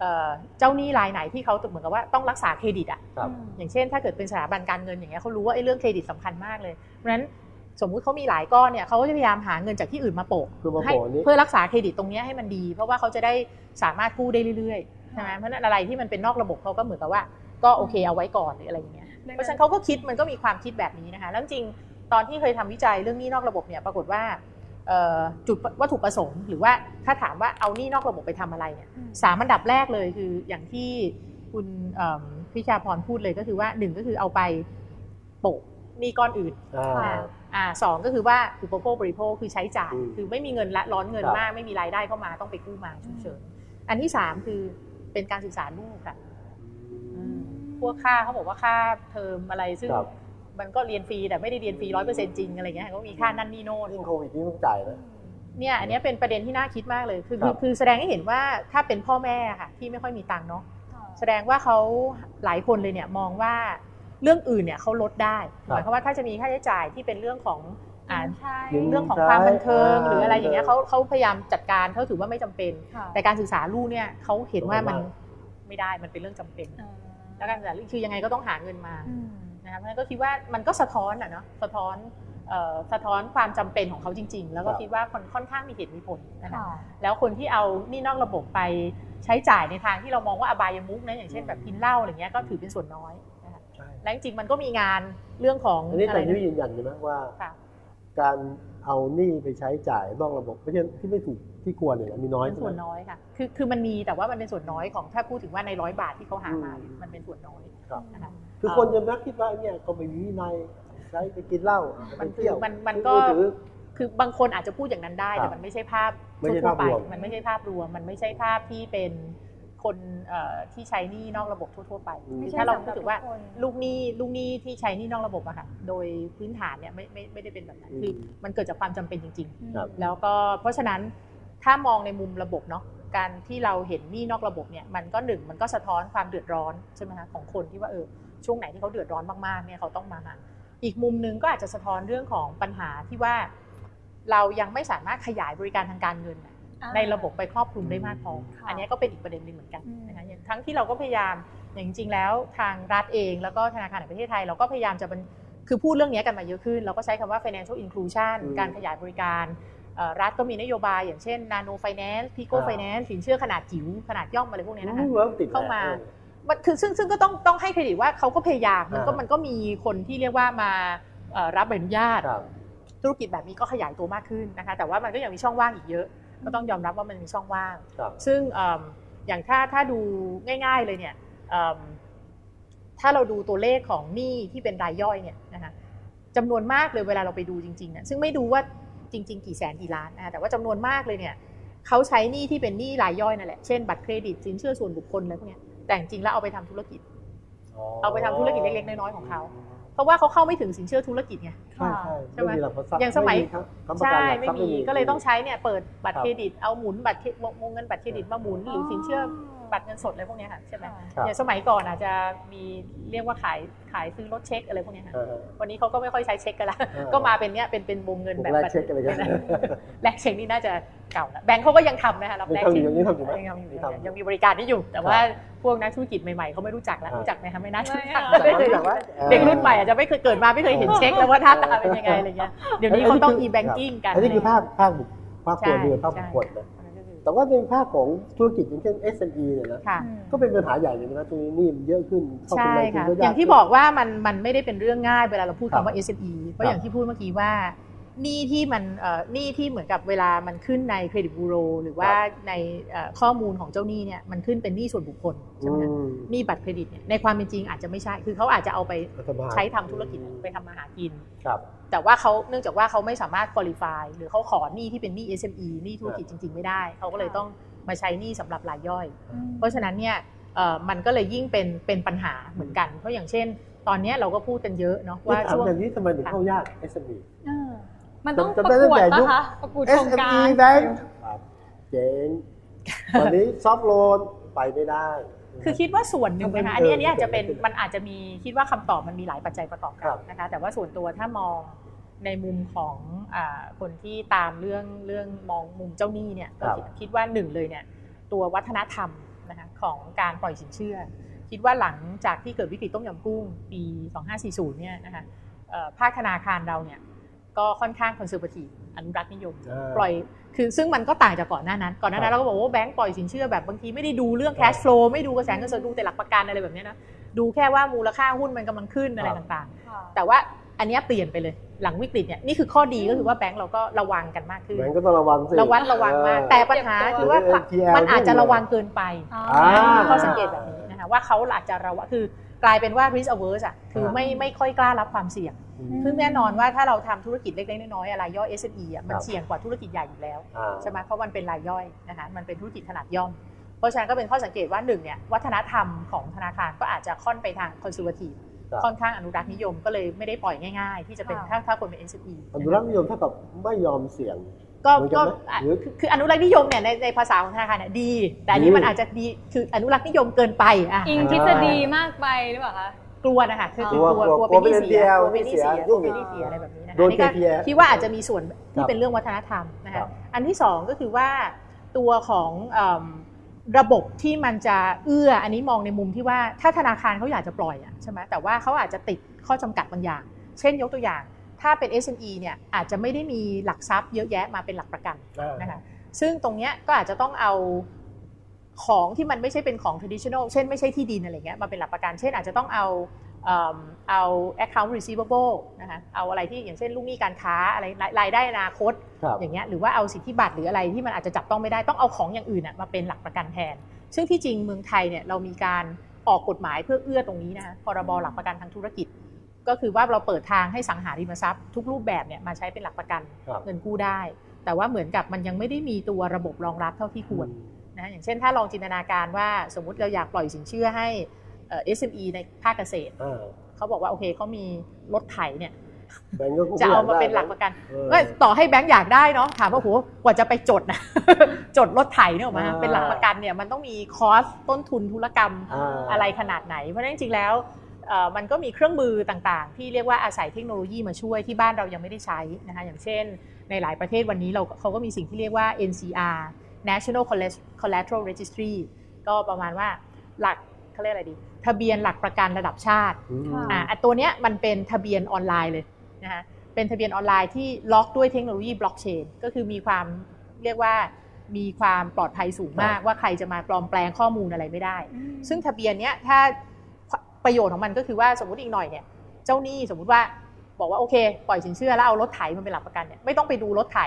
เอ่อเจ้าหนี้รายไหนที่เขาเหมือนกับว่าต้องรักษาเครดิตอะครับอย่างเช่น ถ้าเกิดเป็นสถาบันการเงินอย่างเงี้ยเขารู้ว่าไอ้เรื่องเครดิตสำคัญมากเลยเพราะฉะนั้น สมมุติเขามีหลายก้อนเนี่ยเขาก็จะพยายามหาเงินจากที่อื่นมาโปะคือมาให้โปะนี้เพื่อรักษาเครดิตตรงเนี้ยให้มันดี เพราะว่าเขาจะได้สามารถกู้ได้เรื่อยๆใช่ไหมเพราะฉะนั้นอะไรที่มันเป็นนอกระบบเขาก็เหมือนกับว่า ก็โอเคเอาไว้ก่อนหรืออะไรอย่างเงี้ยเพราะฉะนั้นเขาก็คิดมันก็มีความคิดแบบนี้นะคะแล้วจริงๆตอนที่เคยทำวิจัยเรื่องหนี้นอกระบบเนี่ยปรากฏว่าเอ่อจุดวัตถุประสงค์ หรือว่าถ้าถามว่าเอาหนี้นอกระบบไปทำอะไรเนี่ยอืมสามอันดับแรกเลยคืออย่างที่คุณเอิ่มพิชาพรพูดเลยก็คือว่าหนึ่งก็คือเอาไปโปะหนี้ก้อนอื่น อ่าค่ะอ่าสองก็คือว่าอุปโภคบริโภคคือใช้จ่ายอืมคือไม่มีเงินละร้อนเงินครับมากไม่มีรายได้เข้ามาต้องไปกู้มาฉุกเฉินอันที่สามคือเป็นการศึกษาลูกค่ะพวกค่าเขาบอกว่าค่าเทอมอะไรซึ่งครับมันก็เรียนฟรีแต่ไม่ได้เรียนฟรีร้อยเปอร์เซ็นต์จริงอะไรเงี้ยก็มีค่านั่นนี่โน่นยิ่งโควิดนี่ต้องจ่ายนะเนี่ยอันเนี้ยเป็นประเด็นที่น่าคิดมากเลยคือครัคือบคือแสดงให้เห็นว่าถ้าเป็นพ่อแม่ค่ะที่ไม่ค่อยมีตังค์เนาะค่ะแสดงว่าเขาหลายคนเลยเนี่ยมองว่า เรื่องอื่นเนี่ยเขาลดได้หมายความว่าถ้าจะมีค่าใช้จ่ายที่เป็นเรื่องของอ่าใช่อืมเรื่องของความบันเทิงใช่หรืออะไรอย่างเงี้ยเขาเขาพยายามจัดการเขาถือว่าไม่จำเป็นค่ะแต่การศึกษาลูกเนี่ยเขาเห็นว่ามันสำคัญมากไม่ได้มันเป็นเรื่องจำเป็นอ่าแล้วการศึกษาลูกคือยังไงก็ต้องหาเงินมาอืมนะคะเพราะฉะนั้นก็คิดว่ามันก็สะท้อนอะเนาะสะท้อนเอ่อสะท้อนความจำเป็นของเขาจริง ๆ แล้วก็ครับคิดว่าคนค่อนข้างมีเหตุมีผลนะคะค่ะแล้วคนที่เอานี่นอกระบบไปใช้จ่ายในทางที่เรามองว่าอบายมุกนะอย่างเช่นแบบกินเหล้าอะไรเงี้ยก็ถือเป็นส่วนน้อยนะคะใช่ และจริงๆมันก็มีงานเรื่องของอันนี้อะไรแต่ยุ้ยนะยืนยันใช่ไหมว่าค่ะการเอาหนี้ไปใช้จ่ายนอกระบบไม่ใช่ที่ไม่ถูกที่ควรเนี่ยมีน้อยเป็นใช่ส่วนไหมน้อยค่ะคือคือมันมีแต่ว่ามันเป็นส่วนน้อยของถ้าพูดถึงว่าในร้อยบาทที่เขาหามาอืมมันเป็นส่วนน้อยครับนะคะคือคนจะมักคิดว่าเนี่ยก็ไม่มีวินัยใช้ไปกินเหล้าไปมันคือเที่ยวมันมันก็มือถือคือบางคนอาจจะพูดอย่างนั้นได้ครับแต่มันไม่ใช่ภาพไม่ใช่ทั่วๆไปภาพรวมมันไม่ใช่ภาพรวม มันไม่ใช่ภาพที่เป็น คนเอ่อที่ใช้หนี้นอกระบบทั่ว ๆ ไปไม่ใช่ถ้าเราสำหพูรัดบถึงว่าทุกคนลูกหนี้ลูกหนี้ที่ใช้หนี้นอกระบบอะค่ะ โดยพื้นฐานเนี่ยไม่ไม่ไม่ได้เป็นแบบนั้นอืมคือมันเกิดจากความจำเป็นจริงครับๆแล้วก็เพราะฉะนั้นถ้ามองในมุมระบบเนาะการที่เราเห็นหนี้นอกระบบเนี่ยมันก็หนึ่งมันก็สะท้อนความเดือดร้อนใช่ไหมคะของคนที่ว่าเออช่วงไหนที่เขาเดือดร้อนมากๆเนี่ยเขาต้องมาหาอีกมุมหนึงก็อาจจะสะท้อนเรื่องของปัญหาที่ว่า เรายังไม่สามารถขยายบริการทางการเงินน่ะอ่า ในระบบไปครอบคลุมได้มากพอค่ะอันนี้ก็เป็นอีกประเด็นหนึ่งเหมือนกันอืมนะคะอย่างทั้งที่เราก็พยายามอย่างจริงๆแล้วทางรัฐเองแล้วก็ธนาคารแห่งประเทศไทย เราก็พยายามจะเป็นคือพูดเรื่องนี้กันมาเยอะขึ้น เราก็ใช้คำว่า financial inclusion อืมการขยายบริการเอ่อรัฐก็มีนโยบายอย่างเช่น nano finance pico อ่า finance สินเชื่อขนาดจิ๋วขนาดย่อมอะไรพวกเนี้ยนะคะเริ่มติดเข้ามาแล้วมันคือซึ่งซึ่งก็ต้องต้องให้เครดิตว่าเขาก็พยายามมันก็อ่ามัมันก็มีคนที่เรียกว่ามาเอ่อรับใบอนุญาตครับธุรกิจแบบนี้ก็ขยายตัวมากขึ้นนะคะแต่ว่ามันก็ยังมีช่องว่างอีกเยอะ ก็ต้องยอมรับว่ามันมีช่องว่างครับซึ่งเอิ่มอย่างถ้าถ้าดูง่าย ๆเลยเนี่ยเอิ่มถ้าเราดูตัวเลขของหนี้ที่เป็นรายย่อยเนี่ยนะคะจำนวนมากเลยเวลาเราไปดูจริงๆเนี่ยซึ่งไม่ดูว่าจริง ๆ กี่แสนกี่ล้านนะคะแต่ว่าจำนวนมากเลยเนี่ยเขาใช้หนี้ที่เป็นหนี้รายย่อยนั่นแหละเช่นบัตรเครดิตสินเชื่อส่วนบุคคลอะไรพวกเนี้ยแต่แต่จริงๆแล้วเอาไปทำธุรกิจ เอาไปทำธุรกิจเล็กๆน้อยๆของเขา เพราะว่าเขาเข้าไม่ถึงสินเชื่อธุรกิจไงใช่ใช่ใช่ไหมไม่มีหลักทรัพย์อย่างสมัยไครับค้ำประกันใช่หลักไม่ทรัพย์มีก็เลยต้องใช้เนี่ยเปิดบัตรครับเครดิตเอาหมุนบัตรเครวงเงินบัตรเครดิตมาหมุนหรือสินเชื่อ บัตรเงินสดอะไรพวกเนี้ยค่ะใช่ไหมครับอย่างสมัยก่อนอาจจะมีเรียกว่าขายขายซื้อรถเช็คอะไรพวกเนี้ยค่ะเออวันนี้เขาก็ไม่ค่อยใช้เช็คกันละเออก็มาเป็นเนี้ยเป็นเป็นวงเงินพวกแบบแลกเช็คอะไรกันแลกเช็คนี่น่าจะเก่าแล้วแบงก์เขาก็ยังทำนะคะรับยังแลกทำอยู่เช็คยังนี้ทำอยู่ไหมยังทำอยู่ยังทำยังมีบริการนี้อยู่ แต่ว่าพวกนักธุรกิจใหม่ๆเขาไม่รู้จักแล้วอ่ารู้รู้จักไหมคะไม่น่าจะไม่รู้จักอะเด็กรุ่นใหม่อาจจะไม่เคยเกิดมาไม่เคยเห็นเช็คแล้วว่าหน้าตาเป็นยังไงอะไรเงี้ยเดี๋ยวนี้เขาต้อง e-banking กันอันนี้คือภาพภาพบุคภาพครัวเรือนใช่ภาพบุคคลนะอันนั้นก็คือ แต่ว่าในภาพของธุรกิจอย่างเช่น SME เนี่ยนะค่ะ ก็เป็นปัญหาใหญ่เลยนะตรงนี้หนี่มันเยอะขึ้นเข้าใช่ถึงแรงทุนค่ะ ก็อย่างที่บอกว่ามันมันไม่ได้เป็นเรื่องง่ายเวลาเราพูดครับคำว่า SME เพครัราะบอย่างที่พูดเมื่อกี้ว่า หนี้ที่มันเอ่อหนี้ที่เหมือนกับเวลามันขึ้นในเครดิตบูโรหรือว่าในเอ่อข้อมูลของเจ้าหนี้เนี่ยมันขึ้นเป็นหนี้ส่วนบุคคลใช่ไหมคะอืมหนี้บัตรเครดิตเนี่ยในความเป็นจริงอาจจะไม่ใช่ คือเขาอาจจะเอาไปรัฐบาลใช้ทำธุรกิจไปทำมาหากินครับแต่ว่าเขาเนื่องจากว่าเขาไม่สามารถ qualify หรือเขาขอหนี้ที่เป็นหนี้ SME หนี้ธุรกิจจริง ๆ ไม่ได้ เขาก็เลยต้องมาใช้หนี้สำหรับรายย่อย เพราะฉะนั้นเนี่ยเอ่อมันก็เลยยิ่งเป็นเป็นปัญหาเหมือนกัน เพราะอย่างเช่น ตอนเนี้ยเราก็พูดกันเยอะเนาะว่าว่าถามช่วงอย่างนี้ทำไมถึงเข้ายาก SME เออ มันต้องจำปได้ระกวดตั้งแต่ยุปะคคะประกวดโครงการ SME แบงค์เจ๊งตอนนี้ซอฟโลนไปไม่ได้ คือคิดว่าส่วนหนึ่งนะคะเอออันนี้อันนี้อาจจะเป็นเกิดอะไรขึ้นมันอาจจะมีคิดว่าคำตอบมันมีหลายปัจจัยประกอบกันครับนะคะแต่ว่าส่วนตัวถ้ามองในมุมของอาคนที่ตามเรื่องเรื่องมองมุมเจ้าหนี้เนี่ยก็คิดคิดว่าหนึ่งเลยเนี่ยตัววัฒนธรรมนะคะของการปล่อยสินเชื่อ คิดว่าหลังจากที่เกิดวิกฤตต้มยำกุ้งปี 2540เนี่ยนะคะเอ่อภาคธนาคารเราเนี่ย ก็ค่อนข้างคอนเซอร์ t ทีฟอนุรักษ์นิยมอ่าปล่อยคือซึ่งมันก็ต่างจากก่อนหน้านั้น ก่อนหน้านั้นเราก็บอกว่าแบงก์ปล่อยสินเชื่อแบบบางทีไม่ได้ดูเรื่อง cash flow ไม่ดูกระแสเงินสดดูแต่หลักประกันอะไรแบบเนี้ยนะดูแค่ว่ามูลค่าหุ้นมันกำลังขึ้นอะไรครับต่างๆ แต่ว่าอันเนี้ยเปลี่ยนไปเลยหลังวิกฤตเนี่ยนี่คือข้อดีก็คือว่าแบงก์เราก็ระวังกันมากขึ้นแบงก์ก็ต้องระวังสิระวัดระวังมากเออแต่ปัญหาคือว่าเดี๋ยว NPL มันอาจจะระวังเกินไปอ่าอ่าข้อสังเกตแบบนี้นะคะว่าเขาอาจจะระวังคือ กลายเป็นว่า risk averse อะคือไม่ไม่ค่อยกล้ารับความเสี่ยงอืมซึ่งแน่นอนว่าถ้าเราทำธุรกิจเล็กๆน้อยๆอะไรย่อย SME อะมันครับเสี่ยงกว่าธุรกิจใหญ่อยู่แล้วอ่าใช่ไหมเพราะมันเป็นรายย่อยนะคะมันเป็นธุรกิจขนาดย่อม เพราะฉะนั้นก็เป็นข้อสังเกตว่าหนึ่งเนี่ยวัฒนธรรมของธนาคารก็อาจจะค่อนไปทางคอนซูเวทีฟครับค่อนข้างอนุรักษ์นิยมก็เลยไม่ได้ปล่อยง่าย ๆ ที่จะเป็นค่ะถ้าถ้าคนเป็น SME อนุรักษ์นิยมเท่ากับไม่ยอมเสี่ยง ก็เหมือนกัก็นไหมอะหรือคือคืออนุรักษ์นิยมเนี่ยในในภาษาของธนาคารเนี่ยดี แต่อันนี้อืมมันอาจจะดีคืออนุรักษ์นิยมเกินไปอะอิงทฤษฎีมากไปหรือเปล่าคะกลัวนะคะคือคือกลัวลัวกลัวกลัวเป็นหนี้เสียกกลัลัววเป็เป็นนหนี้เสียเสียยุ่กลัวงเป็นหนี้เสียอะไรแบบนี้นะคะโดนอันนี้ก็ KPI คิดว่าอาจจะมีส่วนครัที่บเป็นเรื่องวัฒนธรรมนะครัคะบอันที่สองก็คือว่าตัวของเอิ่มระบบที่มันจะเอื้ออันนี้มองในมุมที่ว่าถ้าธนาคารเขาอยากจะปล่อยอะใช่ไหมแต่ว่าเขาอาจจะติดข้อจำกัดบางอย่าง เช่นยกตัวอย่าง ถ้าเป็น SME เนี่ยอาจจะไม่ได้มีหลักทรัพย์เยอะแยะมาเป็นหลักประกันอ่านะคะซึ่งตรงเนี้ยก็อาจจะต้องเอาของที่มันไม่ใช่เป็นของ traditional เช่นไม่ใช่ที่ดินอะไรเงี้ยมาเป็นหลักประกัน เช่นอาจจะต้องเอาเอิ่มเอา account receivable นะคะเอาอะไรที่อย่างเช่นลูกหนี้การค้าอะไรรายรายได้อนาคตครับอย่างเงี้ยหรือว่าเอาสิทธิบัตรหรืออะไรที่มันอาจจะจับต้องไม่ได้ต้องเอาของอย่างอื่นน่ะมาเป็นหลักประกันแทน ซึ่งที่จริงเมืองไทยเนี่ยเรามีการออกกฎหมายเพื่อเอื้อตรงนี้นะคะพรบหลักประกันทางธุรกิจ ก็คือว่าเราเปิดทางให้สังหาริมทรัพย์ทุกรูปแบบเนี่ยมาใช้เป็นหลักประกันครับเงินกู้ได้ แต่ว่าเหมือนกับมันยังไม่ได้มีตัวระบบรองรับเท่าที่ควรนะอย่างเช่นถ้าลองจินตนาการว่าสมมุติเราอยากปล่อยสินเชื่อให้เอ่อ SME ในภาคเกษตรอ่าเขาบอกว่าโอเคเขามีรถไถเนี่ยแบงก์ก็คงจะเอามาไยเป็นหลักได้ประกันเออก็ต่อให้แบงก์อยากได้เนาะถามว่าโหกว่าจะไปจดนะจดรถไถเนี่ยออกมาอ่าเป็นหลักประกันเนี่ยมันต้องมีคอสต้นทุนธุรกรรมอ่าอะไรขนาดไหน เพราะฉะนั้นจริงๆแล้วเอ่อ มันก็มีเครื่องมือต่างๆ ที่เรียกว่าอาศัยเทคโนโลยีมาช่วยที่บ้านเรายังไม่ได้ใช้นะคะอย่างเช่น ในหลายประเทศวันนี้เราเขาก็มีสิ่งที่เรียกว่า NCR National Collateral Registry ก็ประมาณว่าหลักเขาเรียกอะไรดี ทะเบียนหลักประกันระดับชาติอืมค่ะอ่าอันตัวเนี้ยมันเป็นทะเบียนออนไลน์เลยนะคะเป็นทะเบียนออนไลน์ที่ล็อกด้วยเทคโนโลยีบล็อกเชนก็คือมีความเรียกว่ามีความปลอดภัยสูงมากว่าใครจะมาปลอมแปลงข้อมูลอะไรไม่ได้ ซึ่งทะเบียนเนี้ยถ้า ประโยชน์ของมันก็คือว่าสมมติอีกหน่อยเนี่ยเจ้าหนี้สมมุติว่าบอกว่าโอเค ปล่อยสินเชื่อแล้วเอารถไถมันเป็นหลักประกันเนี่ยไม่ต้องไปดูรถไถ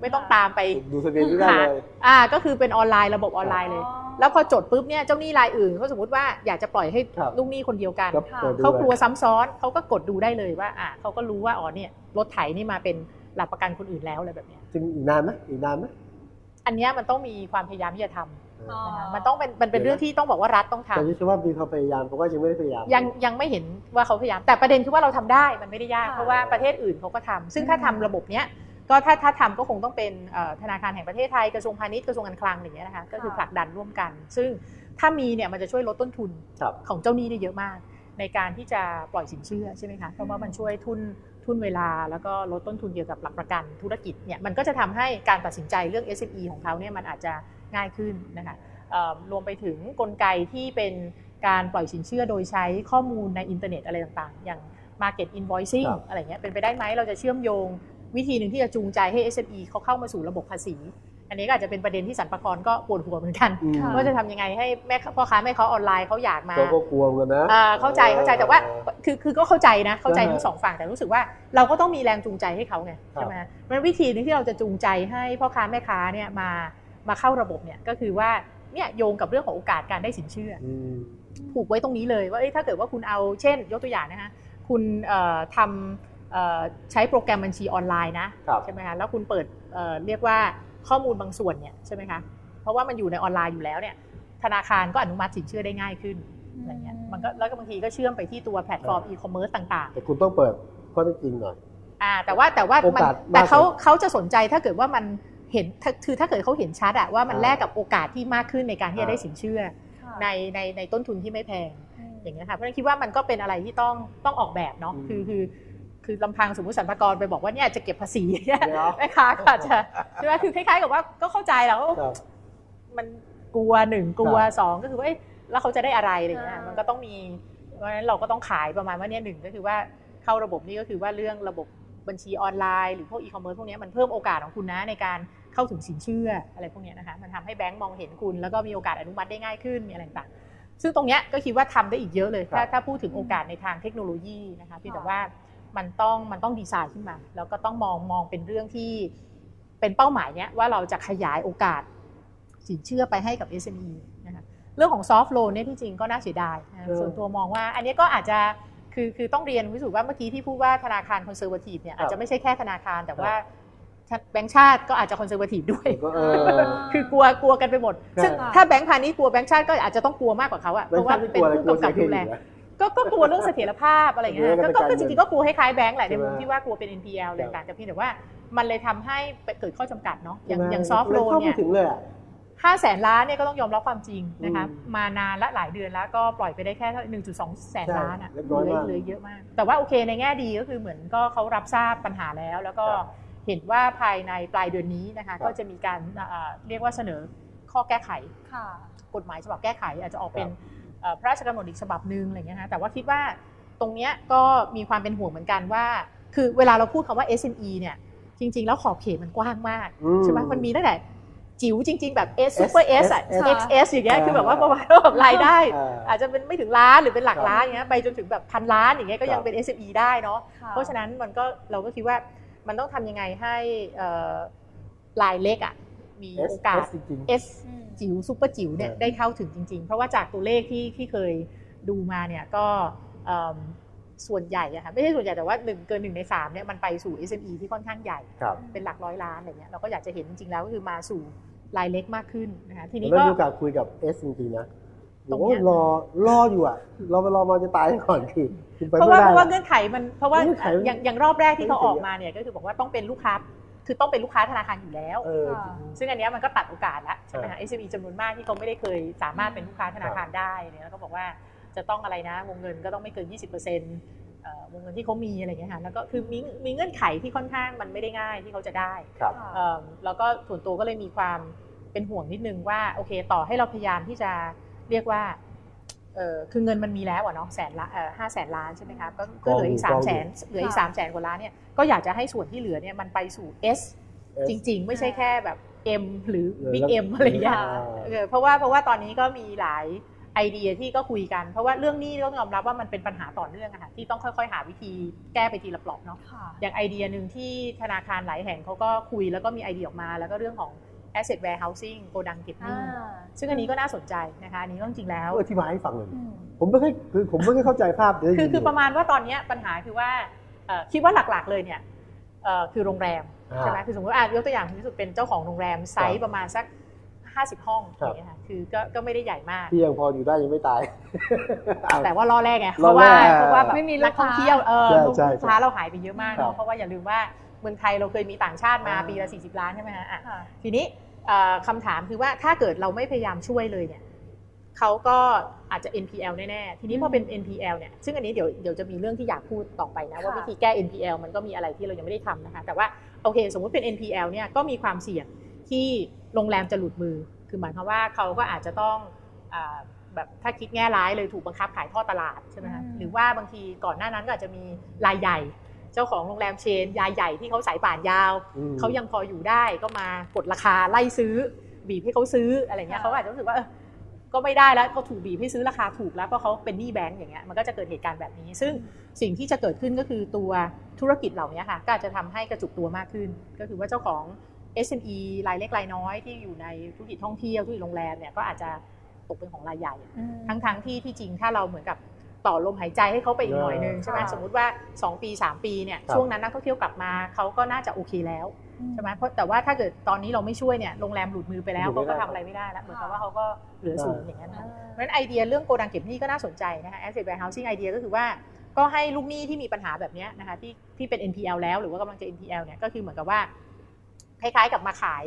ไม่ต้องตามไปดูทะเบียนไม่ได้เลยอ่าก็คือเป็นออนไลน์ระบบออนไลน์เลย แล้วพอจดปุ๊บเนี่ยเจ้าหนี้รายอื่นเขาสมมติว่าอยากจะปล่อยให้ครับลูกหนี้คนเดียวกันก็เปิดดูเขากลัวลยซ้ำซ้อนเขาก็กดดูได้เลยว่าอ่าเขาก็รู้ว่าอ๋อเนี่ยรถไถนี่มาเป็นหลักประกันคนอื่นแล้วอะไรแบบเนี้ยจึงอีกนานไหมอีกนานไหมอันเนี้ยมันต้องมีความพยายามที่จะทำอ๋อนะคะ มันต้องเป็นมันเป็นเรื่องที่ต้องบอกว่ารัฐต้องทำแต่ที่ว่ามีความพยายามผมว่ายังไม่ได้พยายามยังยังไม่เห็นว่าเขาพยายาม แต่ประเด็นคือว่าเราทำได้มันไม่ได้ยากค่ะเพราะว่าประเทศอื่นเขาก็ทำซึ่งถ้าทำระบบเนี้ยก็ถ้าถ้าทำก็คงต้องเป็นเอ่อธนาคารแห่งประเทศไทยกระทรวงพาณิชย์กระทรวงการคลังอย่างเงี้ยนะคะก็คือผลักดันร่วมกัน ซึ่งถ้ามีเนี่ยมันจะช่วยลดต้นทุนครับของเจ้าหนี้ได้เยอะมาก ในการที่จะปล่อยสินเชื่อใช่ไหมคะเพราะว่ามันช่วยทุนทุนเวลาแล้วก็ลดต้นทุนเกี่ยวกับหลักประกันธุรกิจเนี่ยมันก็จะทำให้การตัดสินใจเรื่อง SME ของเขาเนี่ยมันอาจจะ ง่ายขึ้นนะคะเอ่อรวมไปถึงกลไกที่เป็นการปล่อยสินเชื่อโดยใช้ข้อมูลในอินเทอร์เน็ตอะไรต่างๆ อย่าง Market Invoicing ครับอะไรเงี้ยเป็นไปได้ไหมเราจะเชื่อมโยงวิธีหนึ่งที่จะจูงใจให้ SME เขาเข้ามาสู่ระบบภาษี อันนี้ก็อาจจะเป็นประเด็นที่สรรพากรก็ปวดหัวเหมือนกันอืมค่ะว่าจะทำยังไงให้แม่พ่อค้าแม่ค้าออนไลน์เขาอยากมาเราก็กลัวเหมือนกันนะอ่าเข้าใจเข้าใจแต่ว่าเออคือคือก็เข้าใจนะเข้าใจใช่ทั้งสองฝั่งแต่รู้สึกว่าเราก็ต้องมีแรงจูงใจให้เขาไงครับใช่ไหมมันวิธีหนึงที่เราจะจูงใจให้พ่อค้าแม่ค้าเนี่ยมา มาเข้าระบบเนี่ยก็คือว่าเนี่ยโยงกับเรื่องของโอกาสการได้สินเชื่ออืมผูกไว้ตรงนี้เลยว่าเอ้ยถ้าเกิดว่าคุณเอาเช่น ยกตัวอย่างนะคะคุณเอ่อทำเอ่อใช้โปรแกรมบัญชีออนไลน์นะครับใช่ไหมคะแล้วคุณเปิดเอ่อเรียกว่าข้อมูลบางส่วนเนี่ยใช่ไหมคะเพราะว่ามันอยู่ในออนไลน์อยู่แล้วเนี่ยธนาคารก็อนุมัติสินเชื่อได้ง่ายขึ้นอะไรเงี้ยมันก็แล้วก็บางทีก็เชื่อมไปที่ตัวแพลตฟอร์มอีคอมเมิร์ซต่างแต่คุณต้องเปิดข้อเท็จจริงหน่อยๆอ่าแต่ว่าแต่ว่าโอกาสมันแต่เขามากกว่าเขาจะสนใจถ้าเกิดว่ามัน เห็นถ้าคือถ้าเกิดเขาเห็นชัดอะว่ามันอ่าแลกกับโอกาสที่มากขึ้นในการที่จะได้อ่าสินเชื่อค่ะในในในต้นทุนที่ไม่แพงอืมอย่างเงี้ยค่ะเพราะฉะนั้นคิดว่ามันก็เป็นอะไรที่ต้องต้องออกแบบเนาะอืมคือคือคือลำพังสมมติสรรพากรไปบอกว่าเนี่ยจะเก็บภาษีเนี่ยเดี๋ยวแม่ค้าก็อาจจะใช่ไหมคือคล้ายๆกับว่าก็เข้าใจแหล้วครับมันกลัวหนึ่งกลัวครับสองก็คือว่าเอ๊ะแล้วเขาจะได้อะไรอะไรเงี้ยอ่ามัมันก็ต้องมีเพราะฉะนั้นเราก็ต้องขายประมาณว่าเนี่ยหนึ่งก็คือว่าเข้าระบบนี้ก็คือว่าเรื่องระบบ บัญชีออนไลน์หรือพวกอีคอมเมิร์ซพวกเนี้ยมันเพิ่มโอกาสของคุณนะในการเข้าถึงสินเชื่ออะไรพวกเนี้ยนะคะมันทำให้แบงก์มองเห็นคุณ แล้วก็มีโอกาสอนุมัติได้ง่ายขึ้นมีอะไรต่างๆซึ่งตรงเนี้ยก็คิดว่าทำได้อีกเยอะเลย ถ้าครับถ้าพูดถึงโอกาสในทางเทคโนโลยีนะคะเพียงแต่ว่ามันต้องมันต้องดีไซน์ขึ้นมา แล้วก็ต้องมองมองเป็นเรื่องที่เป็นเป้าหมายเนี้ยว่าเราจะขยายโอกาสสินเชื่อไปให้กับ SME นะคะเรื่องของ soft loan เนี่ยที่จริงก็น่าเสียดายนะเออส่วนตัวมองว่า อันนี้ก็อาจจะ คือคือต้องเรียนวิสุทธ์ว่าเมื่อกี้ที่พูดว่าธนาคาร conservative เนี่ยอาจจะไม่ใช่แค่ธนาคารแต่ว่าแบงก์ชาติก็อาจจะคอนเซอร์วทีฟด้วยก็เออคือกลัวกลัวกันไปหมดใช่ซึ่งถ้าแบงก์พาณิชย์กลัวแบงก์ชาติก็อาจจะต้องกลัวมากกว่าเขาอะเพแบงราะค์ว่าชาติที่กเป็นลัวอะไรผู้กลัวกำกับเสียเครดูแลดิตเหรอก็ก็กลัวเรื่องเสถียรภาพอะไรอย่างเงี้ยเรื่องก็การก็เงินจริงๆก็กลัวคล้ายๆแบงก์แหละในใช่ไหมมุมที่ว่ากลัวเป็น NPL อะไรต่างๆแต่เพียงแต่ว่ามันเลยทำให้เกิดข้อจำกัดเนาะอย่างอย่างซอฟท์โลนเข้าเนี่ไม่ยถึงเลยอะ ห้าแสนล้านเนี่ยก็ต้องยอมรับความจริงนะคะอืมมานานและหลายเดือนแล้วก็ปล่อยไปได้แค่หนึ่งจุดสองแสนใช่ล้านอะเล็กเหน้อยลือมากเหลือเยอะมาก แต่ว่าโอเคในแง่ดีก็คือเหมือนก็เขารับทราบปัญหาแล้ว แล้วก็ครับเห็นว่าภายในปลายเดือนนี้นะคะครับก็จะมีการเอ่อเรียกว่าเสนอข้อแก้ไขค่ะกฎหมายฉบับแก้ไข อาจจะออกเป็นครับเอ่อพระราชกำหนดอีกฉบับหนึ่งอะไรอย่างเงี้ยนะแต่ว่าคิดว่าตรงเนี้ยก็มีความเป็นห่วงเหมือนกันว่า คือเวลาเราพูดคำว่า SME เนี่ยจริง ๆ แล้วขอบเขตมันกว้างมากอืมใช่ไหมมันมีตั้งแต่ จิ๋วจริง ๆ แบบ S Super S อะ S S XS อย่างเงี้ยอ่าคือแบบว่าประมาณว่าแบบรายได้อ่าอาจจะเป็นไม่ถึงล้านหรือเป็นหลักครับล้านอย่างเงี้ยไปจนถึงแบบพันล้านอย่างเงี้ยก็ยังครับเป็น SME ได้เนาะค่เพราะฉะนั้นมันก็เราก็คิดว่ามันต้องทำยังไงให้เอ่อรายเล็กอะมี S โอกาส S จริง S อืมจิ๋วซูเปอร์จิ๋วเนี่ยเออได้เข้าถึงจริง ๆ เพราะว่าจากตัวเลขที่ที่เคยดูมาเนี่ยก็เอิ่ม ส่วนใหญ่อะค่ะไม่ใช่ส่วนใหญ่แต่ว่าหนึ่งเกินหนึ่งในสามเนี่ยมันไปสู่ SME ที่ค่อนข้างใหญ่ครับเป็นหลักร้อยล้านอะไรเงี้ยเราก็อยากจะเห็นจริงๆแล้วก็คือมาสู่รายเล็กมากขึ้นนะคะทีนี้แล้วก็มีโอกาสคุยกับ S จริงๆนะตรงโอ้เนี้ยรอรออยู่อะเราไปรอมาจะตายก่อนคือคือไปเพราะไม่ว่าได้เพราะว่าเงื่อนไขมันเพราะว่าเงื่อนไขมันอย่างอย่างรอบแรกที่เขาเงื่ออนไขอกมาเนี่ยก็คือบอกว่าต้องเป็นลูกค้าคือต้องเป็นลูกค้าธนาคารอยู่แล้วเออค่ะซึ่งอันเนี้ยมันก็ตัดโอกาสแล้วใช่ไหมใช่คะ SME จำนวนมากที่เขาไม่ได้เคยสามารถเป็นลูกค้าธนาคารได้เนี่ยแล้วก็บอกว่า จะต้องอะไรนะ วงเงินก็ต้องไม่เกิน 20%เอ่อวงเงินที่เขามีอะไรอย่างเงี้ยค่ะแล้วก็คือมีมีเงื่อนไขที่ค่อนข้างมันไม่ได้ง่ายที่เขาจะได้ครับค่ะเอิ่มแล้วก็ส่วนตัวก็เลยมีความเป็นห่วงนิดนึงว่าโอเค ต่อให้เราพยายามที่จะเรียกว่าเออคือเงินมันมีแล้วอะเนาะแสนละเออห้าแสนล้านใช่ไหมครับก็ก็เหลืออีกกสาอมงอยู่แสนเหลืออีกค่ะสามแสนกว่าล้านเนี่ยก็อยากจะให้ส่วนที่เหลือเนี่ยมันไปสู่ S จริง ๆ ไม่ใช่แค่แบบ M หรือ Big M อะไรอย่างเงี้ยค่ะเออเพราะว่าเพราะว่าตอนนี้ก็มีหลาย ไอเดียที่ก็คุยกัน เพราะว่าเรื่องนี้ต้องยอมรับว่ามันเป็นปัญหาต่อเนื่องอะค่ะที่ต้องค่อยๆ หาวิธีแก้ไปทีละเปลอกเนาะค่ะอย่างไอเดียหนึ่งที่ธนาคารหลายแห่งเขาก็คุยแล้วก็มีไอเดียออกมา แล้วก็เรื่องของ asset warehousing โกดังเก็บหอ่านี้ซึ่งอันนี้ก็น่าสนใจนะคะอันนี้ก็จริงๆแล้วเอออธิบายให้ฟังหน่อยอืมผมไม่ค่อยคือผมไม่ค่อยเข้าใจภาพเดี๋ยวคือยินคือยู่ประมาณว่าตอนเนี้ยปัญหาคือว่าเอ่อคิดว่าหลักๆเลยเนี่ยเอ่อคือโรงแรมอ่าใช่ไหมคือสมมติอะยกตัวอย่างที่สุดเป็นเจ้าของโรงแรมไซครัส์บประมาณสัก 50 ห้องอย่างเงี้ยค่ะคือก็ก็ไม่ได้ใหญ่มากที่ยังพออยู่ได้ยังไม่ตาย แต่ว่ารอแรกไงรเพอราะแรว่ากเพราะว่าแบบไม่มีลูนักกท่องค้าเที่ยวเออใช่ลูกใช่ค้าเราหายไปเยอะมากครับเนาะเพราะว่าอย่าลืมว่าเมืองไทยเราเคยมีต่างชาติมาอ่าปีละ40 ล้านใช่ไหมฮะอะค่ะทีนี้เอ่อคำถามคือว่าถ้าเกิดเราไม่พยายามช่วยเลยเนี่ยเขาก็อาจจะ NPL แน่ๆ ทีนี้พอเป็น NPL เนี่ย ซึ่งอันนี้เดี๋ยวเดี๋ยวจะมีเรื่องที่อยากพูดต่อไปนะ ว่าค่ะวิธีแก้ NPL มันก็มีอะไรที่เรายังไม่ได้ทำนะคะ แต่ว่าโอเค สมมุติเป็น NPL เนี่ยก็มีความเสี่ยงที่ โรงแรมจะหลุดมือ คือหมายความว่าเขาก็อาจจะต้องอ่าแบบถ้าคิดแง่ร้ายเลยถูกบังคับขายท่อตลาดใช่ไหมคะอืมหรือว่าบางทีก่อนหน้านั้นก็อาจจะมีรายใหญ่ เจ้าของโรงแรมเชนรายใหญ่ที่เขาสายป่านยาวอืมเขายังพออยู่ได้ก็มากดราคาไล่ซื้อ บีบให้เขาซื้ออะไรเงี้ยค่ะเขาก็อาจจะรู้สึกว่าเออก็ไม่ได้แล้วเขาถูกบีบให้ซื้อราคาถูกแล้วเพราะเขาเป็นหนี้แบงก์อย่างเงี้ยมันก็จะเกิดเหตุการณ์แบบนี้ ซึ่งสิ่งที่จะเกิดขึ้นก็คือตัวธุรกิจเหล่านี้ค่ะก็อาจจะทำให้กระจุกตัวมากขึ้น ก็คือว่าเจ้าของ SME รายเล็กรายน้อยที่อยู่ในธุรกิจท่องเที่ยวธุรกิจโรงแรมเนี่ยก็อาจจะตกเป็นของรายใหญ่อืมทั้งทั้งที่ที่จริงถ้าเราเหมือนกับต่อลมหายใจให้เขาไปอีกหน่อยนึงใช่ไหมค่ะสมมุติว่า 2 ปี 3 ปีเนี่ยครับช่วงนั้นนักท่องเที่ยวกลับมาเขาก็น่าจะโอเคแล้วใช่ไหมเพราะแต่ว่าถ้าเกิดตอนนี้เราไม่ช่วยเนี่ยโรงแรมหลุดมือไปแล้วหลุดเขาไม่ได้ก็ทำอะไรไม่ได้แล้วเหมือนกับว่าเขาก็เหลือศูนย์อย่างนั้นอ่านะเพราะฉะนั้นไอเดียเรื่องโกดังเก็บหนี้ก็น่าสนใจนะคะ asset warehousing ไอเดียก็คือว่าก็ให้ลูกหนี้ที่มีปัญหาแบบเนี้ยนะคะที่ที่เป็น NPL แล้วหรือว่ากำลังจะ NPL เนี่ยก็คือเหมือนกับว่า คล้ายๆ กับมาขาย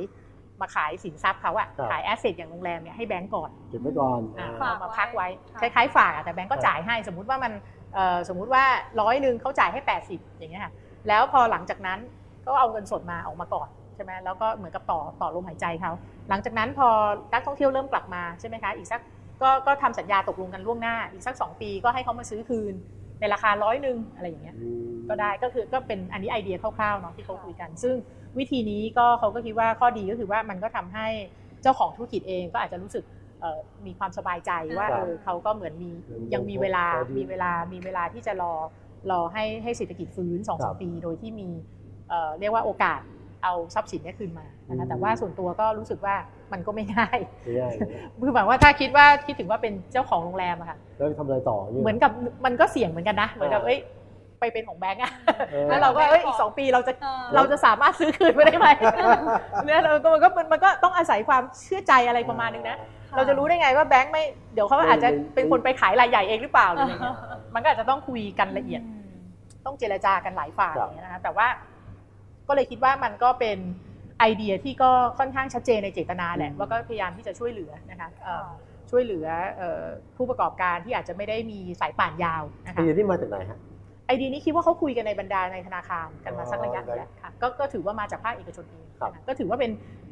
มาขายสินทรัพย์เขาอะครับขายแอสเซทอย่างโรงแรมเนี่ยให้แบงก์ก่อนเก็บไว้ก่อนอ่าฝากเอามาพักไว้ไว้คล้ายๆฝากอะแต่แบงก์ก็จ่ายให้ สมมุติว่ามันเอ่อสมมุติว่าร้อยหนึ่งเขาจ่ายให้ 80 อย่างเงี้ยค่ะแล้วพอหลังจากนั้นก็เอาเงินสดมาออกมาก่อนใช่ไหมแล้วก็เหมือนกับต่อต่อลมหายใจเขาหลังจากนั้นพอนักท่องเที่ยวเริ่มกลับมาใช่ไหมคะอีกสักก็ก็ทำสัญญาตกลงกันล่วงหน้า อีกสัก 2 ปีก็ให้เขามาซื้อคืนในราคาร้อยหนึ่งอะไรอย่างเงี้ยก็ได้ก็คือก็เป็นอันนี้ไอเดียคร่าวๆเนาะที่เขาคุยกัน ซึ่ง วิธีนี้ก็เขาก็คิดว่าข้อดีก็คือว่ามันก็ทำให้เจ้าของธุรกิจเองก็อาจจะรู้สึกเอ่อมีความสบายใจว่าครับเออเขาก็เหมือนมียังยังมีเวลาพอดีมีเวลามีเวลาที่จะรอรอให้ให้เศรษฐกิจฟื้นสองครัสามบปี โดยที่มีเอ่อเรียกว่าโอกาสเอาทรัพย์สินเนี้คืนมานะอืคะมแต่ว่าส่วนตัวก็รู้สึกว่ามันก็ไม่ง่ายไม่ได้เลยคือหมายว่าถ้าคิดว่าคิดถึงว่าเป็นเจ้าของโรงแรมอะค่ะแล้วทำอะไรต่อเนี่ยเหมือนกับมันก็เสี่ยงเหมือนกันนะ เหมือนกับอ่าเอ้ย ไปเป็นของแบงก์อะเออแล้วเราก็เอ้ยอีกสองปีเราจะเออเราจะสามารถซื้อคืนไม่ได้ไหมเนี่ยเราก็มันก็มันก็ต้องอาศัยความเชื่อใจอะไรประมาณนึงนะค่เราจะรู้ได้ไงว่าแบงค์ไม่เดี๋ยวเขาอาจจะเป็นคนไปขายรายใหญ่เองหรือเปล่าหรืออะไรเงี้ยมันก็อาจจะต้องคุยกันละเอียดมต้องเจรจากันหลายฝ่ายครับอย่างเงี้ยนะคะแต่ว่าก็เลยคิดว่ามันก็เป็นไอเดียที่ก็ค่อนข้างชัดเจนในเจตนาแหละว่าก็พยายามที่จะช่วยเหลือนะคะเอ่อช่วยเหลือเอ่อผู้ประกอบการที่อาจจะไม่ได้มีสายป่านยาวนะไอคะเดียที่มาจากไหนฮะ ไอเดียนี้คิดว่าเขาคุยกันในบรรดาในธนาคารกันมาสักระยะหนึงอ๋อแล้วค่ะก็ก็ถือว่ามาจากภาคเอกชนเองครับนะคะก็ถือว่าเป็น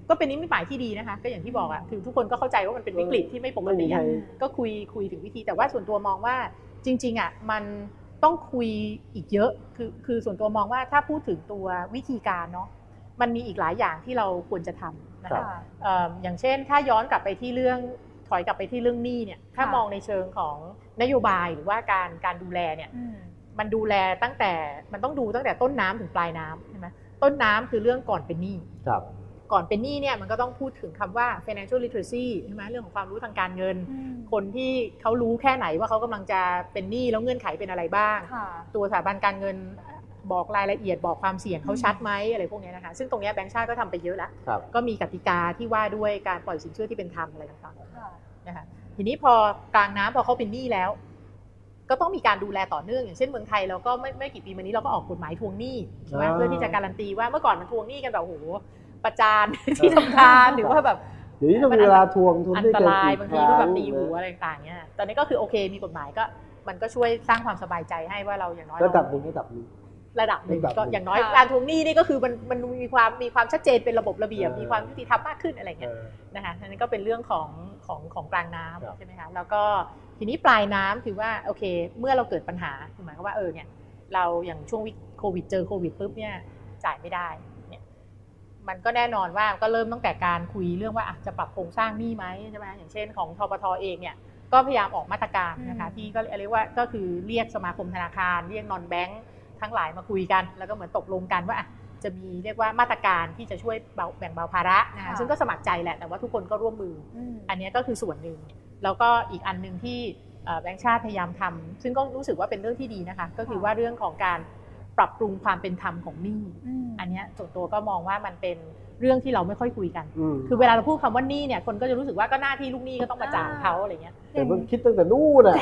ก็เป็นนิมิตหมายที่ดีนะคะ ก็อย่างที่บอกอะคือทุกคนก็เข้าใจว่ามันเป็นวิกฤตที่ไม่ปกไม่มีติใคร อะก็คุยคุยถึงวิธีแต่ว่าส่วนตัวมองว่าจริงๆอะมันต้องคุยอีกเยอะคือคือส่วนตัวมองว่าถ้าพูดถึงตัววิธีการเนาะมันมีอีกหลายอย่างที่เราควรจะทำนะครัคะ บ เอ่ออย่างเช่น ถ้าย้อนกลับไปที่เรื่องถอยกลับไปที่เรื่องหนี้เนี่ยถ้าค่ะ มองในเชิงของนโยบายหรือว่าการการดูแลเนี่ย อืม มันดูแลตั้งแต่มันต้องดูตั้งแต่ต้นน้ำถึงปลายน้ำใช่ไหมต้นน้ำคือเรื่องก่อนเป็นหนี้ครับ ก่อนเป็นหนี้เนี่ยมันก็ต้องพูดถึงคำว่า financial literacy ใช่ไหมเรื่องของความรู้ทางการเงินอืมคนที่เขารู้แค่ไหนว่าเขากำลังจะเป็นหนี้แล้วเงื่อนไขเป็นอะไรบ้างค่ะตัวสถาบันการเงินบอกรายละเอียดบอกความเสี่ยงเขาชัดไหมอะไรพวกเนี้ยนะคะซึ่งตรงเนี้ยแบงก์ชาติก็ทำไปเยอะแล้วครับก็มีกติกาที่ว่าด้วยการปล่อยสินเชื่อที่เป็นธรรมอะไรต่างๆค่ะนะคะทีนี้พอกลางน้ำพอเขาเป็นหนี้แล้ว ก็ต้องมีการดูแลต่อเนื่องอย่างเช่นเมืองไทยเราก็ไม่ไม่กี่ปีมานี้เราก็ออกกฎหมายทวงหนี้ใช่ไหมอ่าเพื่อที่จะการันตีว่าเมื่อก่อนมันทวงหนี้กันแบบโอ้โหประจานที่ทำงานหรือว่าแบบเดี๋ยวนี้ต้องมีเวลาทวงทวงอันได้ตเกินรายกี่บางคทีรั้งก็แบบตีหูนะอะไรต่างๆเนี่ยตอนนี้ก็คือโอเคมีกฎหมายก็มันก็ช่วยสร้างความสบายใจให้ว่าเราอย่างน้อยระดับหเรานึ่งระดับหนึ่ง ระดับหนึ่งระดับหนึ่งก็อย่างน้อยค่ะการทวงหนี้นี่ก็คือมันมันมีความมีความชัดเจนเป็นระบบระเบียบเออมีความยุติธรรมมากขึ้นอะไรเอเงี้ยอนะคะอันนี้ก็เป็นเรื่องของของของกลางน้ครับำใช่ไหมคะแล้วก็ทีนี้ปลายน้ำคือว่าโอเค เมื่อเราเกิดปัญหาคือหมายความว่าเออเนี่ยเราอย่างช่วงวิกโควิดเจอโควิดปุ๊บเนี่ยจ่ายไม่ได้เนี่ยมันก็แน่นอนว่าก็เริ่มตั้งแต่การคุยเรื่องว่าอะจะปรับโครงสร้างหนี้ไหมใช่ไหมอย่างเช่นของทปทเองเนี่ยก็พยายามออกมาตรการนะคะอืมที่ก็เรียกว่าก็คือเรียกสมาคมธนาคาร เรียกนอนแบงค์ ทั้งหลายมาคุยกัน แล้วก็เหมือนตกลงกันว่าอะจะมีเรียกว่ามาตรการที่จะช่วยเบาแบ่งเบาภาระนะคะซึ่งก็สมัครใจแหละแต่ว่าทุกคนก็ร่วมมืออืมอันเนี้ยก็คือส่วนหนึ่ง แล้วก็อีกอันหนึ่งที่เอ่อแบงค์ชาติพยายามทำซึ่งก็รู้สึกว่าเป็นเรื่องที่ดีนะคะ ก็คือว่าเรื่องของการปรับปรุงความเป็นธรรมของหนี้อืมอันเนี้ยส่วนตัวก็มองว่ามันเป็น เรื่องที่เราไม่ค่อยคุยกันอืมคือเวลาเราพูดคำว่าหนี้เนี่ยคนก็จะรู้สึกว่าก็หน้าที่ลูกหนี้ก็ต้องมาจ่ายเขาอะไรเงี้ยแต่มันคิดตั้งแต่นู่นอะ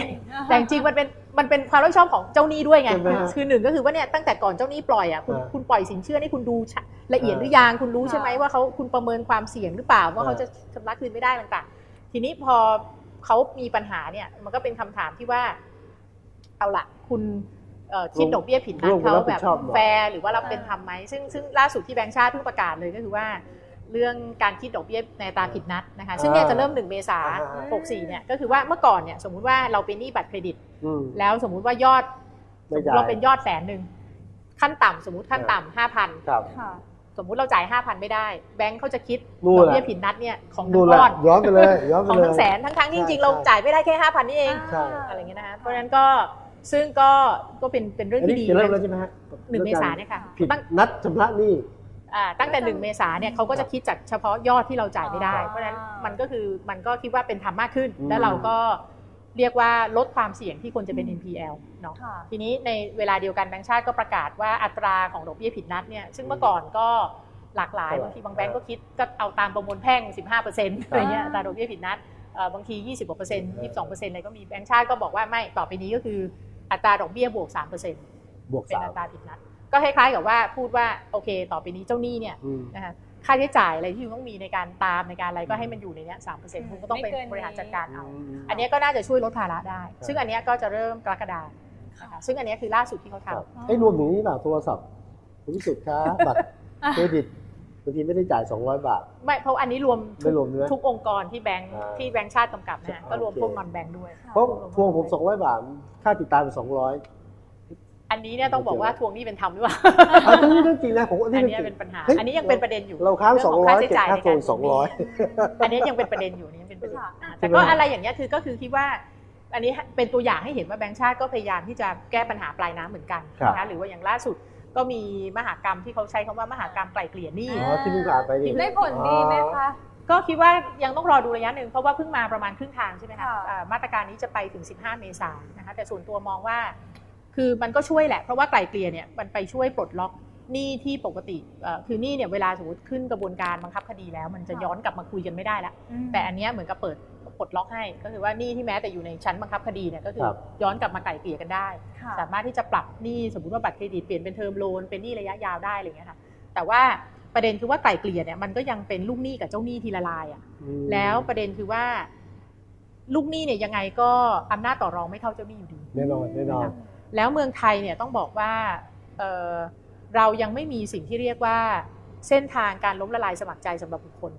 แต่จริงๆมันเป็นมันเป็นความรับผิดชอบของเจ้าหนี้ด้วยไงใช่ไหมฮะคือหนึ่งก็คือว่าเนี่ยตั้งแต่ก่อนเจ้าหนี้ปล่อยอะคุณอ่าคุณปล่อยสินเชื่อนี่คุณดูชะละเอียดอ่าหรือยังคุณรู้ใช่ไหมค่ะว่าเขาคุณประเมินความเสี่ยงหรือเปล่าว่าอ่าเขาจะชำระคืนไม่ได้ต่างๆ ทีนี้พอเขามีปัญหาเนี่ยมันก็เป็นคำถามที่ว่า เอาละคุณเอ่อ คิดดอกเบี้ยผิดนัดร่วมกันเขารับผิแบดบชอบหน่อยแฟร์หรือว่ารับเป็นธรรมไหมซึ่งซึ่งล่าสุดที่แบงก์ชาติเพิ่งประกาศเลยก็คือว่าเรื่องการคิดดอกเบี้ยในอัตราผิดนัดนะคะซึ่งเนี่ยจะเริ่มหนึ่งเมษาอ่าหกสี่เนี่ยก็คือว่าเมื่อก่อนเนี่ยสมมุติว่าเราเป็นหนี้บัตรเครดิตอืมแล้วสมมุติว่ายอดสไม่มมจ่าติยเราเป็นยอดแสนหนึ่งขั้นต่ำสมมติขั้นต่ำห้าพันครับค่ะสมมุติเราจ่ายห้าพันไม่ได้ แบงค์เขาจะคิดนู่ดนอกแหละเบี้ยผิดนัดเนี่ยของนู่ทั้นงแหละก้อนย้อนไปเลยย้อนไปของเลยทั้งแสนทั้งทั้งๆที่จริงๆใช่เราจ่ายไม่ได้แค่ห้าพันนี่เองใช่อะไรอย่างเงี้ยนะคะเพราะฉะนั้นก็ ซึ่งก็ก็เป็นเป็นเรื่องอันนี้ที่ดีจะเริ่มแล้วใช่ไหมฮะหนึ่งเมษาเนี่ยค่ะผิดตั้งนัดชำระหนี้อ่าตั้งแต่หนึ่งเมษาเนี่ยเขาก็จะคิดจากเฉพาะยอดที่เราจ่ายไม่ได้อ๋อเพราะฉะนั้นมันก็คือมันก็คิดว่าเป็นธรรมมากขึ้นอืมแล้วเราก็เรียกว่าลดความเสี่ยงที่ควรจะเป็น NPL เนาะค่ะทีนี้ในเวลาเดียวกันแบงก์ชาติก็ประกาศว่าอัตราของดอกเบี้ยผิดนัดเนี่ยซึ่งเมื่อก่อนก็หลากหลายเท่าไหร่บางทีบางแบงก์ก็คิดก็เอาตามประมวลแพ่ง 15%อะไรเงี้ยอัตราดอกเบี้ยผิดนัดเอ่อบางที 20กว่าเปอร์เซ็นต์22เปอร์เซ็นต์อะไรก็มีแบงก์ชาติก็บอกว่าไม่ต่อไปนี้ก็คือ อัตราดอกเบี้ยบวก3เปอร์เซ็นต์บวกเป็นสามอัตราผิดนัด ก็คล้ายๆกับว่าพูดว่าโอเค ต่อไปนี้เจ้าหนี้เนี่ยอืมนะคะค่าใช้จ่ายอะไรที่คุณต้องมีในการตามในการอะไรก็ให้มันอยู่ในเนี้ยสามเปอร์เซ็นต์คุณก็ต้องไม่เป็นเกินนี้บริหารจัดการเอาอืมอันเนี้ยก็น่าจะช่วยลดภาระได้ครับซึ่งอันเนี้ยก็จะเริ่มกรกฎาคมนะคะซึ่งอันเนี้ยคือล่าสุดที่เขาครับทำไอ้ยรวมถึงนี่เปล่าโทรศัพท์คุณวิสุทธิ์ครับบัตรเครดิต บางทีไม่ได้จ่าย 200 บาท ไม่เพราะอันนี้รวมไม่รวมใช่ไหมทุกองค์กรที่แบงค์อ่าที่แบงค์ชาติกำกับนะฮะก็รวมโอเคพวกนอนแบงค์ด้วยเพราะทวงผม 200 บาท ค่าติดตามเป็น200 อันนี้เนี่ยต้องบอกว่าทวงหนี้เป็นธรรมหรือเปล่าเอาเรื่องนี้เรื่องจริงนะผมว่าอันเรื่เนี้ยองจริเป็งนปัญหาเฮ้ยอันนี้ยังเป็นประเด็นอยู่ เราค้างเรื่องของ200ค่าใช้เก็บจ่ายค่าในทวกางรทวงหนี้200อันนี้ยังเป็นประเด็นอยู่นี่ยังเป็นประเด็นค่ะแต่ก็อะไรอย่างเงี้ยคือก็คือคิดว่าอันนี้เป็นตัวอย่างให้เห็นว่าแบงก์ชาติก็พยายามที่จะแก้ปัญหาปลายน้ำเหมือนกันครับนะคะหรือว่าอย่างล่าสุด ก็มีมหากรรมที่เขาใช้คำว่ามหากรรมไกล่เกลี่ยหนี้อ๋อที่เพิ่งอ่านไปนี่ได้ผลดีไหมคะก็คิดว่ายังต้องรอดูระยะหนึ่งเพราะว่าเพิ่งมาประมาณครึ่งทางใช่ไหมคะค่ะอ่ามาตรการนี้จะไปถึง 15 เมษายนนะคะแต่ส่วนตัวมองว่า คือมันก็ช่วยแหละ เพราะว่าไกล่เกลี่ยเนี่ยมันไปช่วยปลดล็อกหนี้ที่ปกติเอ่อคือหนี้เนี่ยเวลาสมมติขึ้นกระบวนการบังคับคดีแล้ว มันจะย้อนกลับมาคุยกันไม่ได้ละแต่อันเนี้ยเหมือนกับเปิด ปลดล็อกให้ ก็คือว่าหนี้ที่แม้แต่อยู่ในชั้นบังคับคดีเนี่ยก็คือครับย้อนกลับมาไกล่เกลี่ยกันได้ค่ะสามารถที่จะปรับหนี้สมมติว่าบัตรเครดิตเปลี่ยนเป็น term loan เป็นหนี้ระยะยาวได้อะไรอย่างเงี้ยค่ะแต่ว่าประเด็นคือว่าไกล่เกลี่ยเนี่ยมันก็ยังเป็นลูกหนี้กับเจ้าหนี้ทีละรายอะอืมแล้วประเด็นคือว่าลูกหนี้เนี่ยยังไงก็อำนาจต่อรองไม่เท่าเจ้าหนี้อยู่ดีแน่นอนแน่นอนแล้วเมืองไทยเนี่ยต้องบอกว่าเอ่อเรายังไม่มีสิ่งที่เรียกว่าเส้นทางการล้มละลายสมัครใจสำหรับบุคคล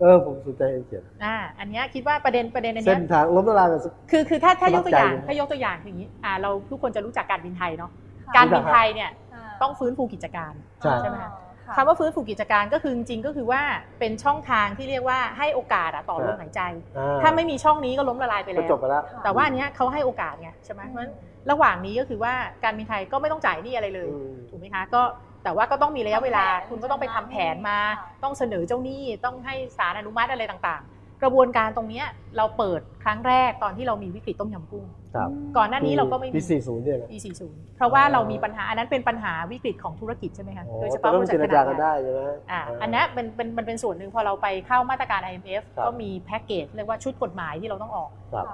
เออผมสนใจเองเขียนอ่าอันเนี้ยคิดว่าประเด็นประเด็นอันเส้เนี้นยทางล้มละลายแบบคือคือถ้าถ้ายกตัวอย่างสมัครใจถ้ายกตัวอย่างคืออย่างนี้อ่าเราทุกคนจะรู้จักการบินไทยเนาะค่ะการบินไทยเนี่ยาต้องฟื้นฟูกิจการใช่ใช่ไหมคะค่ะคำว่าฟื้นฟูกิจการก็คือจริงๆก็คือว่าเป็นช่องทางที่เรียกว่าให้โอกาสอะต่อลมหายใจอ่ถ้าไม่มีช่องนี้ก็ล้มละลายไปก็แล้วจบไปแล้ว แต่ว่าอันเนี้ยเขาให้โอกาสไงใช่ไหมเพราะฉะนั้นระหว่างนี้ก็คือว่าการบินไทยก็ไม่ต้องจ่ายหนี้อะไรเลยอืมถูกไหมคะก็ แต่ว่าก็ต้องมีระยะเวลาทำแผนคุณก็ต้องไปทำแผนมาค่ะต้องเสนอเจ้าหนี้ ต้องให้ศาลอนุมัติอะไรต่างๆ กระบวนการตรงเนี้ยเราเปิดครั้งแรกตอนที่เรามีวิกฤตต้มยำกุ้งครับก่อนหน้านี้เราก็ไม่มีปี40เนี่ยนะปี40 เพราะว่าเรามีปัญหาอันนั้นเป็นปัญหาวิกฤตของธุรกิจใช่ไหมคะอ๋อโดยเฉตอนพาะนั้นบมันริษัเจทรขจานาดกันใหญ่ได้ใช่ไหมอ่าอันนี้เป็นเป็นมันเป็นส่วนหนึ่งพอเราไปเข้ามาตรการ IMF ครับก็มีแพ็กเกจเรียกว่าชุดกฎหมายที่เราต้องออกครับ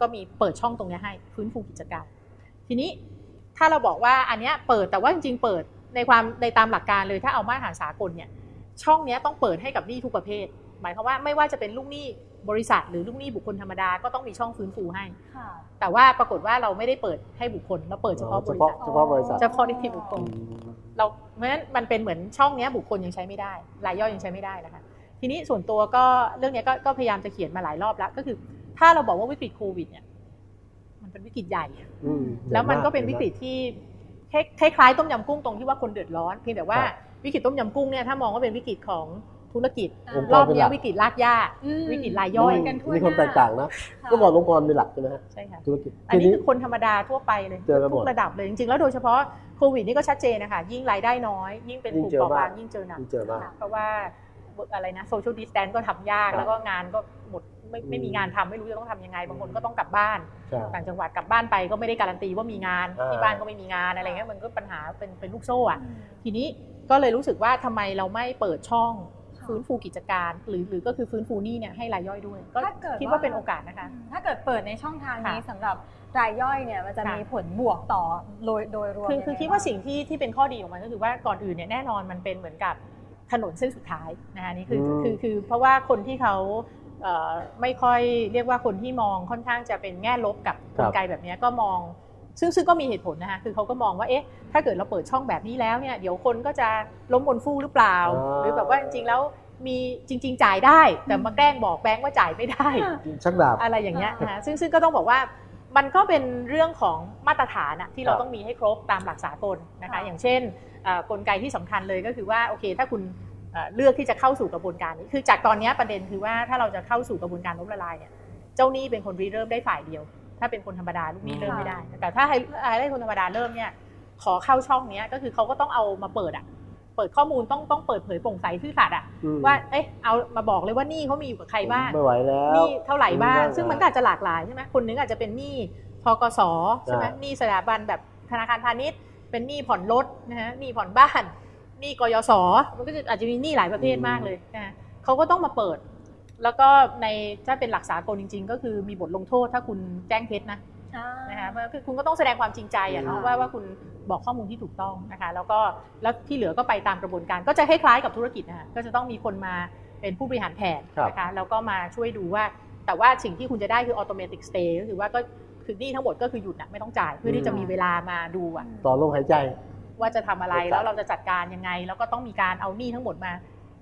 ก็มีเปิดช่องตรงเนี้ยให้ฟื้นฟูกิจการ ทีนี้ถ้าเราบอกว่าอันเนี้ยเปิดแต่ว่าจริงๆเปิด ในความในตามหลักการเลยถ้าเอามาตรฐานสากลเนี่ยช่องเนี้ยต้องเปิดให้กับหนี้ทุกประเภท หมายความว่าไม่ว่าจะเป็นลูกหนี้บริษัท หรือลูกหนี้บุคคลธรรมดาก็ต้องมีช่องฟื้นฟูให้ค่ะแต่ว่าปรากฏว่าเราไม่ได้เปิดให้บุคคลเราเปิดเฉพาะบเฉริพาะษัทเฉพาะบริษัทเฉพาะนิติบุคคอืลมเราเพราะฉะนั้นมันเป็นเหมือนช่องเนี้ยบุคคลยังใช้ไม่ได้รายย่อยยังใช้ไม่ได้นะคะทีนี้ส่วนตัวก็เรื่องเนี้ยก็ก็พยายามจะเขียนมาหลายรอบแล้วก็คือ ถ้าเราบอกว่าวิกฤตโควิดเนี่ยมันเป็นวิกฤตใหญ่อืมแล้วมันก็เป็นวิกฤตที่ คล้ายคล้ายๆต้มยำกุ้งตรงที่ว่าคนเดือดร้อนเพียงแต่ว่าครับวิกฤตต้มยำกุ้งเนี่ยถ้ามองว่าเป็นวิกฤตของธุรกิจองค์กรอบเป็นเนี้หยลักวิกฤตลากย่าอืมวิกฤตรายย่อยกันทั่วมีความหน้าแตกต่างนะค่ะเมื่อก่อนองค์กรเป็นหลักใช่ไหมฮะใช่ค่ะธุรกิจอันนี้คือคนธรรมดาทั่วไปเลยเจอกันหมทุดกระดับเลยจริงๆ แล้วโดยเฉพาะโควิดนี่ก็ชัดเจนนะคะยิ่งรายได้น้อย ยิ่งเป็นยิ่กงลุ่มเจอเปราะบางมากยิ่งเจอหนักยิ่งเจอมากค่ะเพราะว่า อะไรนะ social distance ก็ทำยากครับแล้วก็งานก็หมดไม่อืมไม่มีงานทำไม่รู้จะต้องทำยังไง บางคนก็ต้องกลับบ้านใช่ต่างจังหวัดกลับบ้านไปก็ไม่ได้การันตีว่ามีงานอ่าที่บ้านก็ไม่มีงานอะไรเงี้ยมันก็ปัญหาเป็นเป็นลูกโซ่อะทีนี้ก็เลยรู้สึกว่าทำไมเราไม่เปิดช่องฟื้นฟูกิจการ หรือหรือก็คือฟื้นฟูหนี้เนี่ยให้รายย่อยด้วย ก็ถ้าเกิดคิดว่าเป็นโอกาสนะคะ ถ้าเกิดเปิดในช่องทางนี้ค่ะสำหรับรายย่อยเนี่ยมันจะค่ะมีผลบวกต่อโดยโดยรวมคือยังไงคือคิดว่าบ้งสิ่งที่ที่เป็นข้อดีของมันก็คือว่าก่อนอื่นเนี่ยแน่นอนมันเป็นเหมือนกับ ถนนเส้นสุดท้ายนะคะนี่คืออมคือคือเพราะว่าคนที่เขาเอ่อไม่ค่อยเรียกว่าคนที่มองค่อนข้างจะเป็นแง่ลบกับกลไกแบบเนี้ยก็มอง ซึ่งซึ่งก็มีเหตุผลนะคะคือเขาก็มองว่าเอ๊ะถ้าเกิดเราเปิดช่องแบบนี้แล้วเนี่ยเดี๋ยวคนก็จะล้มบนฟูกหรือเปล่าอ่าหรือแบบว่าจริงๆแล้วมีจริง ๆ จ่ายได้ แต่มาแกล้งบอกแบงก์ว่าจ่ายไม่ได้ชักดาบอะไรอย่างเงี้ยนะคะซึ่งซึ่งก็ต้องบอกว่ามันก็เป็นเรื่องของมาตรฐานอะที่เราครับต้องมีให้ครบตามหลักสากลนะคะค่ะอย่างเช่นเอ่อ กลไกที่สำคัญเลยก็คือว่าโอเค ถ้าคุณเอ่อเลือกที่จะเข้าสู่กระบวนการนี้คือจากตอนเนี้ยประเด็นคือว่าถ้าเราจะเข้าสู่กระบวนการล้มละลายเนี่ยเจ้าหนี้เป็นคนริเริ่มได้ฝ่ายเดียว ถ้าเป็นคนธรรมดาลูกหนี้เริ่มไม่ได้ แต่ถ้าให้ให้คนธรรมดาเริ่มเนี่ยขอเข้าช่องเนี้ยก็คือเขาก็ต้องเอามาเปิดอะเปิดข้อมูลต้องต้องเปิดเผยโปร่งใสซื่อสัตย์อะอืมว่าเอ๊ะเอามาบอกเลยว่าหนี้เขามีอยู่กับใครบ้างไม่ไหวแล้วหนี้เท่าไหร่บ้างอืมซึ่งมันก็อาจจะหลากหลายใช่ไหมคนนึงอาจจะเป็นหนี้ทกสใช่ไหมใช่หนี้สถาบันแบบธนาคารพาณิชย์ เป็นหนี้ผ่อนรถนะฮะหนี้ผ่อนบ้านหนี้กยศมันก็จะอาจจะมีหนี้หลายประเภทมากเลยนะเขาก็ต้องมาเปิด แล้วก็ในถ้าเป็นหลักสากลจริง ๆ ก็คือมีบทลงโทษถ้าคุณแจ้งเท็จนะอ่านะคะเพราะคือคุณก็ต้องแสดงความจริงใจอะเนาะค่ะว่าว่าคุณบอกข้อมูลที่ถูกต้องนะคะ แล้วก็แล้วที่เหลือก็ไปตามกระบวนการก็จะคล้ายๆกับธุรกิจนะคะก็จะต้องมีคนมาเป็นผู้บริหารแผนครับนะคะแล้วก็มาช่วยดูว่า แต่ว่าสิ่งที่คุณจะได้คือ automatic stay ก็คือว่าก็ คือหนี้ทั้งหมดก็คือหยุดนะไม่ต้องจ่ายเพื่อที่จะมีเวลามาดูอะต่อลมหายใจ ว่าจะทำอะไรครับแล้วเราจะจัดการยังไง แล้วก็ต้องมีการเอาหนี้ทั้งหมดมา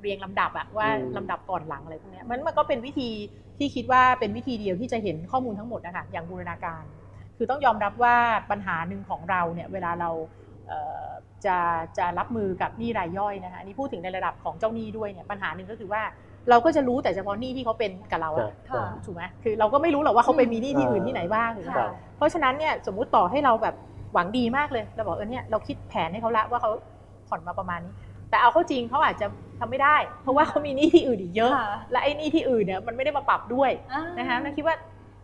เรียงลำดับอะว่าอืมลำดับก่อนหลังอะไรพวกเนี้ยมันมันก็เป็นวิธีที่คิดว่าเป็นวิธีเดียวที่จะเห็นข้อมูลทั้งหมดนะคะอย่างบูรณาการ คือต้องยอมรับว่าปัญหาหนึ่งของเราเนี่ยเวลาเราเอ่อจะจะรับมือกับหนี้รายย่อยนะคะอันนี่พูดถึงในระดับของเจ้าหนี้ด้วยเนี่ยปัญหาหนึ่งก็คือว่า เราก็จะรู้แต่เฉพาะหนี้ที่เขาเป็นกับเราอะใช่ค่ะถูกไหมคือเราก็ไม่รู้หรอกว่าเขาไปมีหนี้ที่อื่นที่ไหนบ้างถูกไหมครัค่ะบเพราะฉะนั้นเนี่ยสมมุติต่อให้เราแบบหวังดีมากเลยเราบอกเออเนี่ยเราคิดแผนให้เขาละว่าเขาผ่อนมาประมาณนี้ แต่เอาเข้าจริงเขาอาจจะทำไม่ได้ เพราะว่าเขามีหนี้ที่อื่นอีกเยอะค่ะและไอ้หนี้ที่อื่นเนี่ยมันไม่ได้มาปรับด้วยอ่านะคะนั่นคิดว่า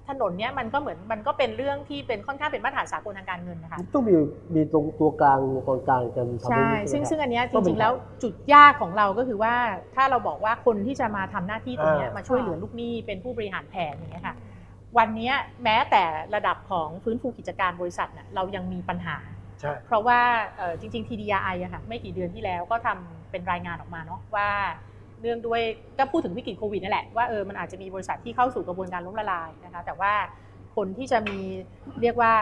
ถนนเนี้ยมันก็เหมือนมันก็เป็นเรื่องที่เป็นค่อนข้างเป็นมาตรฐานสากลทางการเงินนะคะต้องมีมีตรงตัวกลางตรงกลางกันทำใช่ให้ซึ่งใช่ซึ่งไหมอันเนี้ยจต้องเป็รินงๆแล้วจุดยากของเราก็คือว่าถ้าเราบอกว่าคนที่จะมาทำหน้าที่ตรงเนี้ยอ่ามมาช่วยเหลือลูกหนี้เป็นผู้บริหารแผนอย่างเงี้ยค่ะวันเนี้ยแม้แต่ระดับของฟื้นฟูกิจการบริษัทน่ะเรายังมีปัญหาใช่เพราะว่าเอ่อจริงๆ TDI อะค่ะไม่กี่เดือนที่แล้วก็ทำเป็นรายงานออกมาเนาะว่า เนื่องด้วยก็พูดถึงวิกฤตโควิดนั่นแหละว่าเออมันอาจจะมีบริษัทที่เข้าสู่กระบวนการล้มละลายนะคะแต่ว่าคนที่จะมีเรียกว่า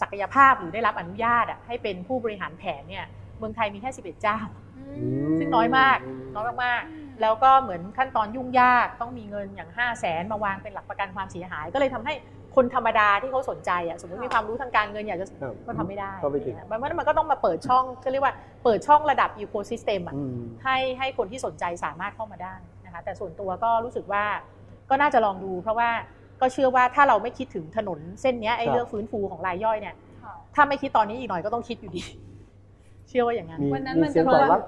ศักยภาพหรือได้รับอนุญาตอะให้เป็นผู้บริหารแผนเนี่ยเมืองไทยมีแค่ 11 เจ้าอืมซึ่งน้อยมากน้อยมากๆแล้วก็เหมือนขั้นตอนยุ่งยากต้องมีเงินอย่าง 5 0 0แสนมาวางเป็นหลักประกันความเสียหาย ก็เลยทำให้ คนธรรมดาที่เขาสนใจอะสมมติมีความรู้ทางการเงินอยากจะครับก็ทำไม่ได้ก็ไม่ถึงมันมันมันก็ต้องมาเปิดช่องก็เรียกว่าเปิดช่องระดับอีโคซิสเต็มอะอืมให้ให้คนที่สนใจสามารถเข้ามาได้นะคะแต่ส่วนตัวก็รู้สึกว่าก็น่าจะลองดู เพราะว่าก็เชื่อว่าถ้าเราไม่คิดถึงถนนเส้นเนี้ยไอ้ครับเรื่องฟื้นฟูของรายย่อยเนี่ยค่ะถ้าไม่คิดตอนนี้อีกหน่อยก็ต้องคิดอยู่ดี เชื่อว่าอย่างนั้นมีวันนั้นมีมันเสียงจะตอบว่ารับ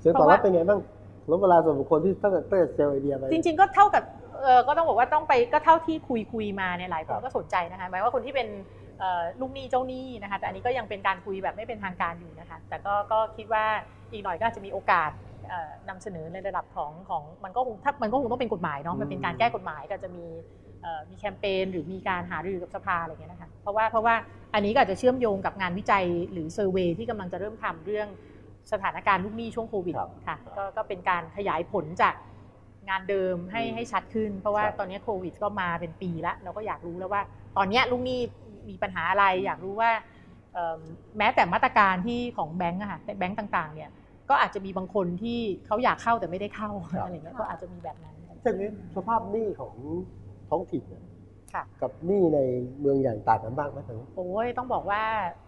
เสียงตอบรับเป็นไงบ้างล้มเวลาส่วนบุคคลที่ตั้งแต่ตั้งแต่เซลล์ไอเดียไปจริง ๆ ก็เท่ากับ เออก็ต้องบอกว่าต้องไปก็เท่าที่คุยคุยมาเนี่ยหลายคครันบก็สนใจนะคะหมายว่าคนที่เป็นเอ่อลูกหนี้เจ้าหนี้นะคะ แต่อันนี้ก็ยังเป็นการคุยแบบไม่เป็นทางการอยู่นะคะ แต่ก็ก็คิดว่าอีกหน่อยก็อาจจะมีโอกาสเอ่อนำเสนอในระดับของของมันก็คงถ้ามันก็คงต้องเป็นกฎหมายเนาะมันเป็นการแก้กฎหมายก็จะมีเอ่อมีแคมเปญหรือมีการหารือกับสภาอะไรอย่างเงี้ยนะคะเพราะว่าเพราะว่าอันนี้ก็อาจจะเชื่อมโยงกับงานวิจัยหรือเซอร์เวยที่กำลังจะเริ่มทำเรื่องสถานการณ์ลูกหนี้ช่วงโควิดครับค่ะก็ก็เป็นการขยายผลจาก งานเดิมให้ให้ชัดขึ้น เพราะว่าครับตอนนี้โควิดก็มาเป็นปีแล้วเราก็อยากรู้แล้วว่า ตอนเนี้ยลูกหนี้มีปัญหาอะไร อยากรู้ว่าเอิ่มแม้แต่มาตรการที่ของแบงก์อะค่ะแบงก์ต่างๆ เนี่ยก็อาจจะมีบางคนที่เขาอยากเข้าแต่ไม่ได้เข้าครับอะไรเงี้ยก็อาจจะมีแบบนั้นจากนี้สภาพหนี้ของท้องถิ่นเนี่ยค่ะ กับหนี้ในเมืองใหญ่ต่างกันบ้างไหมครับโอ้ยต้องบอกว่า